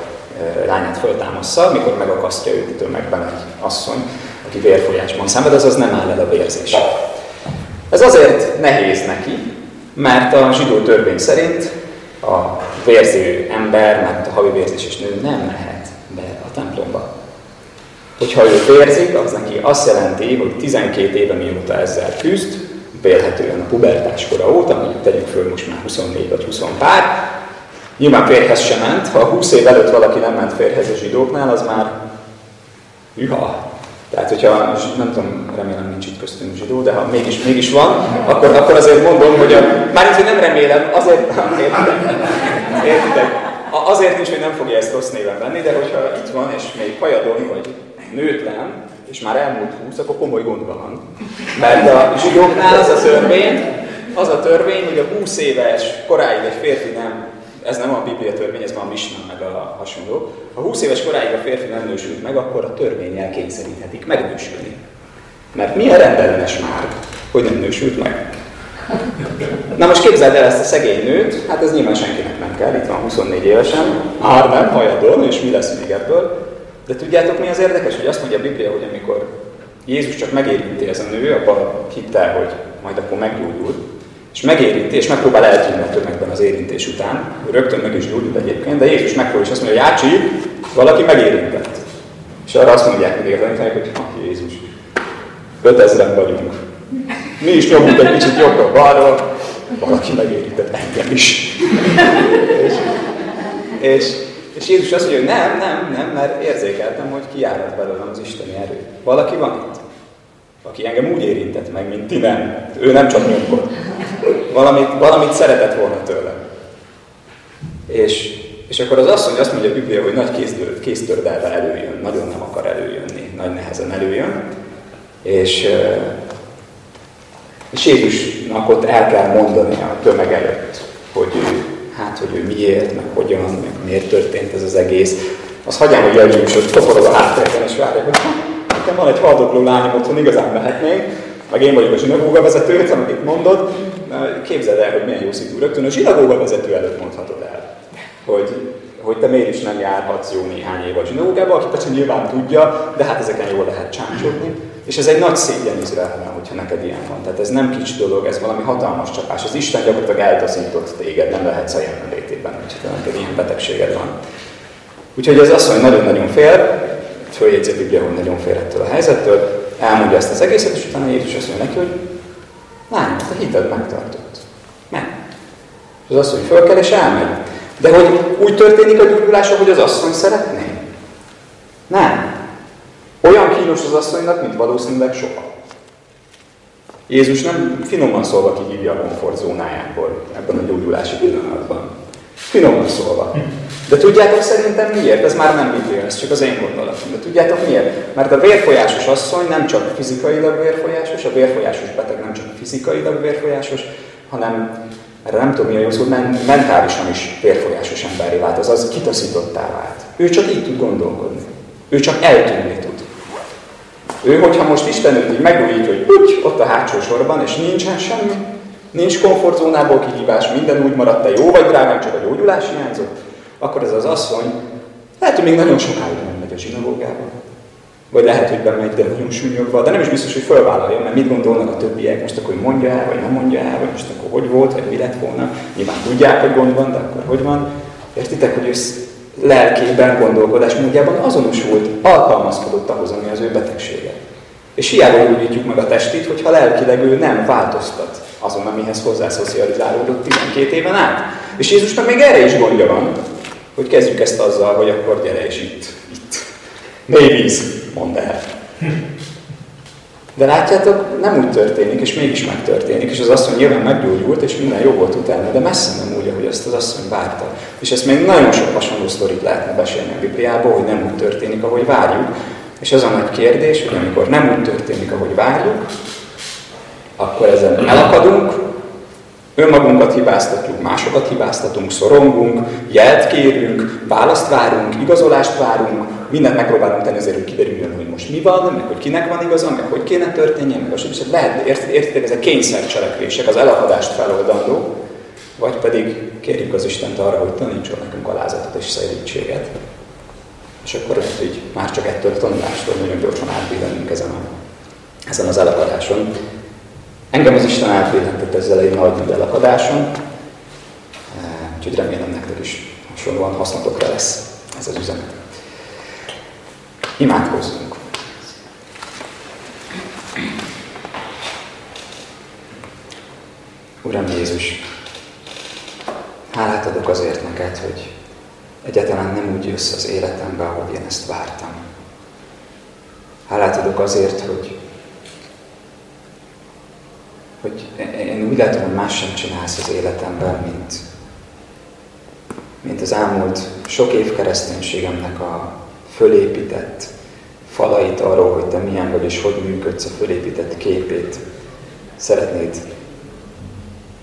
S1: lányát föltámassza, mikor megakasztja őt tömegben egy asszony, aki vérfolyásban szenved, az nem áll el a vérzés. Ez azért nehéz neki, mert a zsidó törvény szerint a vérző ember, mert a havi vérzéses nő nem mehet be a templomba. Hogyha ő vérzik, az neki azt jelenti, hogy 12 éve mióta ezzel küzd, vélhetően a pubertás kora óta, mondjuk tegyük föl most már 24 vagy 20 pár, nyilván férhez sem ment, ha 20 év előtt valaki nem ment férhez a zsidóknál, az már hüha. Tehát, hogyha, nem tudom, remélem nincs itt köztünk zsidó, de ha mégis, mégis van, akkor, akkor azért mondom, hogy a, mármint, hogy nem remélem, azért, értitek, azért nincs, hogy nem fogja ezt rossz néven venni, de hogyha itt van, és még hajadon, vagy nőtlen, és már elmúlt 20, akkor komoly gond van. Mert a zsidóknál az a törvény, az a törvény, hogy a 20 éves koráig egy férfi nem ez nem a Biblia törvény, ez már a Misna meg a hasonló. Ha 20 éves koráig a férfi nem nősült meg, akkor a törvényel kényszeríthetik megnősülni. Mert milyen rendellenes már, hogy nem nősült meg. Na most képzeld el ezt a szegény nőt, hát ez nyilván senkinek nem kell, itt van 24 évesen, már nem hajadon, és mi lesz még ebből. De tudjátok mi az érdekes, hogy azt mondja a Biblia, hogy amikor Jézus csak megérinti ez a nő, abban hitte, hogy majd akkor meggyógyul, és megérinti, és megpróbál eltűnni a tömegben az érintés után. Rögtön meg is gyógyul egyébként, de Jézus megpróbál, és azt mondja, hogy Jácsi, valaki megérintett. És arra azt mondják mindig a hogy ah, Jézus, 5000 vagyunk. Mi is nyomunk egy kicsit jobbra-balra, valaki megérintett engem is. és, és, és Jézus azt mondja, hogy nem, nem, nem, mert érzékeltem, hogy kiárad belőlem az Isteni erő. Valaki van itt, aki engem úgy érintett meg, mint ti nem. Ő nem csak nyomkod. Valamit, valamit szeretett volna tőlem. És, és akkor az asszony azt mondja a Biblia, hogy nagy kéztördelve előjön, nagyon nem akar előjönni, nagy nehezen előjön. És, és Jézusnak ott el kell mondani a tömeg előtt, hogy ő, hát, hogy ő miért, meg hogyan, meg miért történt ez az egész. Az hagyján, hogy és ott toporog a háttérben, és várják, hogy nekem van egy haldokló lányom otthon, igazán mehetnénk, meg én vagyok a zsinagóga vezető, amit mondod, képzeld el, hogy milyen jó szitu. Rögtön a zsinagóga vezető előtt mondhatod el, hogy, hogy te miért is nem járhatsz jó néhány év a zsinagógába, aki persze nyilván tudja, de hát ezeken jól lehet csámcsogni. És ez egy nagy szégyen Izraelben, hogyha neked ilyen van. Tehát ez nem kicsi dolog, ez valami hatalmas csapás. Az Isten gyakorlatilag eltaszított téged, nem lehetsz a jelenlétében, hogyha neked ilyen betegséged van. Úgyhogy azt mondja, nagyon-nagyon fél, följegyzi a Biblia, hogy nagyon fél ettől a helyzettől, elmondja ezt az egészet, és utána Jézus azt mondja neki, hogy lány, a hited megtartott. Meg. És az asszony fölkel és elmegy. De hogy úgy történik a gyógyulás, hogy az asszony szeretné? Nem. Olyan kínos az asszonynak, mint valószínűleg soha. Jézus nem finoman szólva kihívja a komfortzónájából ebben a gyógyulási pillanatban. Finoman szólva. De tudjátok szerintem miért? Ez már nem Biblia, ez csak az én gondolatom. De tudjátok miért? Mert a vérfolyásos asszony nem csak fizikailag vérfolyásos, a vérfolyásos beteg nem csak fizikailag vérfolyásos, hanem erre nem tudom mi a jó szó, mentálisan is vérfolyásos emberi vált, azaz kitaszítottá vált. Ő csak így tud gondolkodni. Ő csak eltűnni tud. Ő, hogyha most Isten őt így megújítja, hogy úgy, ott a hátsó sorban, és nincsen semmi, nincs komfortzónából kihívás, minden úgy maradt, te jó vagy drágám, csak a gyógyulás hiányzott, akkor ez az asszony lehet, hogy még nagyon sokáig nem megy a zsinagógába. Vagy lehet, hogy bemegy, de nagyon súlyogva, de nem is biztos, hogy fölvállalja, mert mit gondolnak a többiek, most akkor hogy mondja el, vagy nem mondja el, vagy most akkor hogy volt, vagy mi lett volna. Nyilván tudják, hogy gond van, de akkor hogy van. Értitek, hogy ő lelkében, gondolkodásmódjában azonosult, alkalmazkodott ahhoz, ami az ő betegsége. És hiába újítjuk meg a testét, hogyha lelkileg ő nem változtat azon, amihez hozzászocializálódott 12 éven át. És Jézusnak még erre is gondja van, hogy kezdjük ezt azzal, hogy akkor gyere és itt, itt. Mély víz, mondd el. De látjátok, nem úgy történik, és mégis megtörténik, és az asszony nyilván meggyógyult, és minden jó volt utána, de messze nem úgy, ahogy azt az asszony várta. És ezt még nagyon sok hasonló sztorit lehetne beszélni a Bibliából, hogy nem úgy történik, ahogy várjuk. És az a nagy kérdés, hogy amikor nem úgy történik, ahogy várjuk, akkor ezen elakadunk, önmagunkat hibáztatjuk, másokat hibáztatunk, szorongunk, jelt kérünk, választ várunk, igazolást várunk, mindent megpróbálunk tenni azért, hogy kiderüljön, hogy most mi van, meg hogy kinek van igaza, meg hogy kéne történjen, meg a és lehet, értitek, ezek kényszercselekvések, az elakadást feloldandó, vagy pedig kérjük az Istent arra, hogy tanítson nekünk alázatot és szerítséget. És akkor lehet, hogy már csak ettől a tanulástól nagyon gyorsan átbillennünk ezen, a, ezen az elakadáson. Engem az Isten átbillentett ezzel egy nagy elakadáson, úgyhogy remélem nektek is hasonlóan hasznotokra lesz ez az üzenet. Imádkozzunk! Uram Jézus, hálát adok azért neked, hogy egyáltalán nem úgy jössz az életembe, ahogy én ezt vártam. Hálát adok azért, hogy, hogy én úgy látom, hogy más sem csinálsz az életemben, mint, mint az elmúlt sok év kereszténységemnek a fölépített falait arról, hogy te milyen vagy és hogy működsz a fölépített képét szeretnéd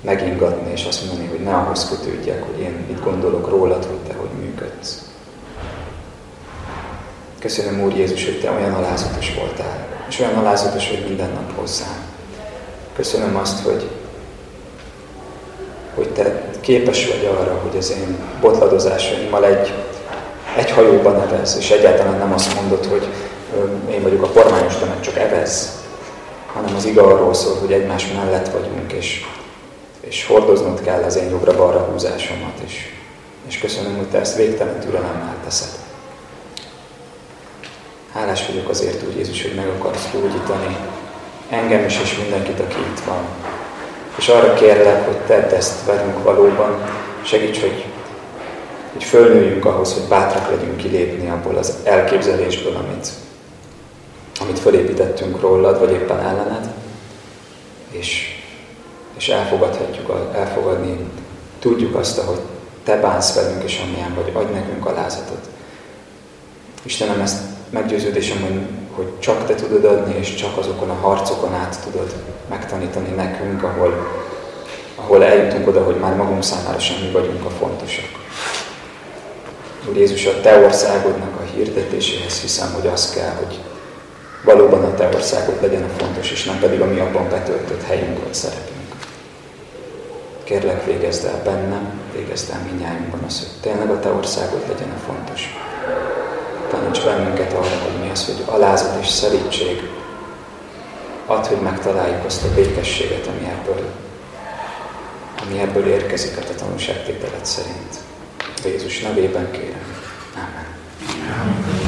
S1: megingatni, és azt mondani, hogy ne ahhoz kötődjek, hogy én mit gondolok rólad, hogy te hogy működsz. Köszönöm, Úr Jézus, hogy Te olyan alázatos voltál, és olyan alázatos, hogy minden nap hozzám. Köszönöm azt, hogy, hogy Te képes vagy arra, hogy az én botladozásaimmal egy, egy hajóban nevez, és egyáltalán nem azt mondod, hogy én vagyok a kormányos, meg csak evez, hanem az iga arról szól, hogy egymás mellett vagyunk, és, és hordoznod kell az én jobbra-balra húzásomat, és, és köszönöm, hogy Te ezt végtelen türelemmel teszed. Hálás vagyok azért, úgy Jézus, hogy meg akarsz gyógyítani engem is, és mindenkit, aki itt van. És arra kérlek, hogy tedd ezt velünk valóban, segíts, hogy, hogy fölnőjünk ahhoz, hogy bátrak legyünk kilépni abból az elképzelésből, amit, amit fölépítettünk rólad, vagy éppen ellened, és, és elfogadhatjuk, elfogadni, tudjuk azt, hogy te bánsz velünk, és amilyen vagy, adj nekünk alázatot. Istenem, ezt meggyőződésem, hogy, hogy csak Te tudod adni, és csak azokon a harcokon át tudod megtanítani nekünk, ahol, ahol eljutunk oda, hogy már magunk számára sem mi vagyunk a fontosak. Úr Jézus, a Te országodnak a hirdetéséhez hiszem, hogy az kell, hogy valóban a Te országod legyen a fontos, és nem pedig a mi abban betöltött helyünk vagy szerepünk. Kérlek, végezd el bennem, végezd el minnyájunkban az, hogy tényleg a Te országod legyen a fontos taníts bennünket arra, hogy az hogy alázat és szelítség ad, hogy megtaláljuk azt a békességet, ami ebből, ami ebből érkezik hát a te tanúságtételet szerint. De Jézus nevében kérem. Amen. Amen.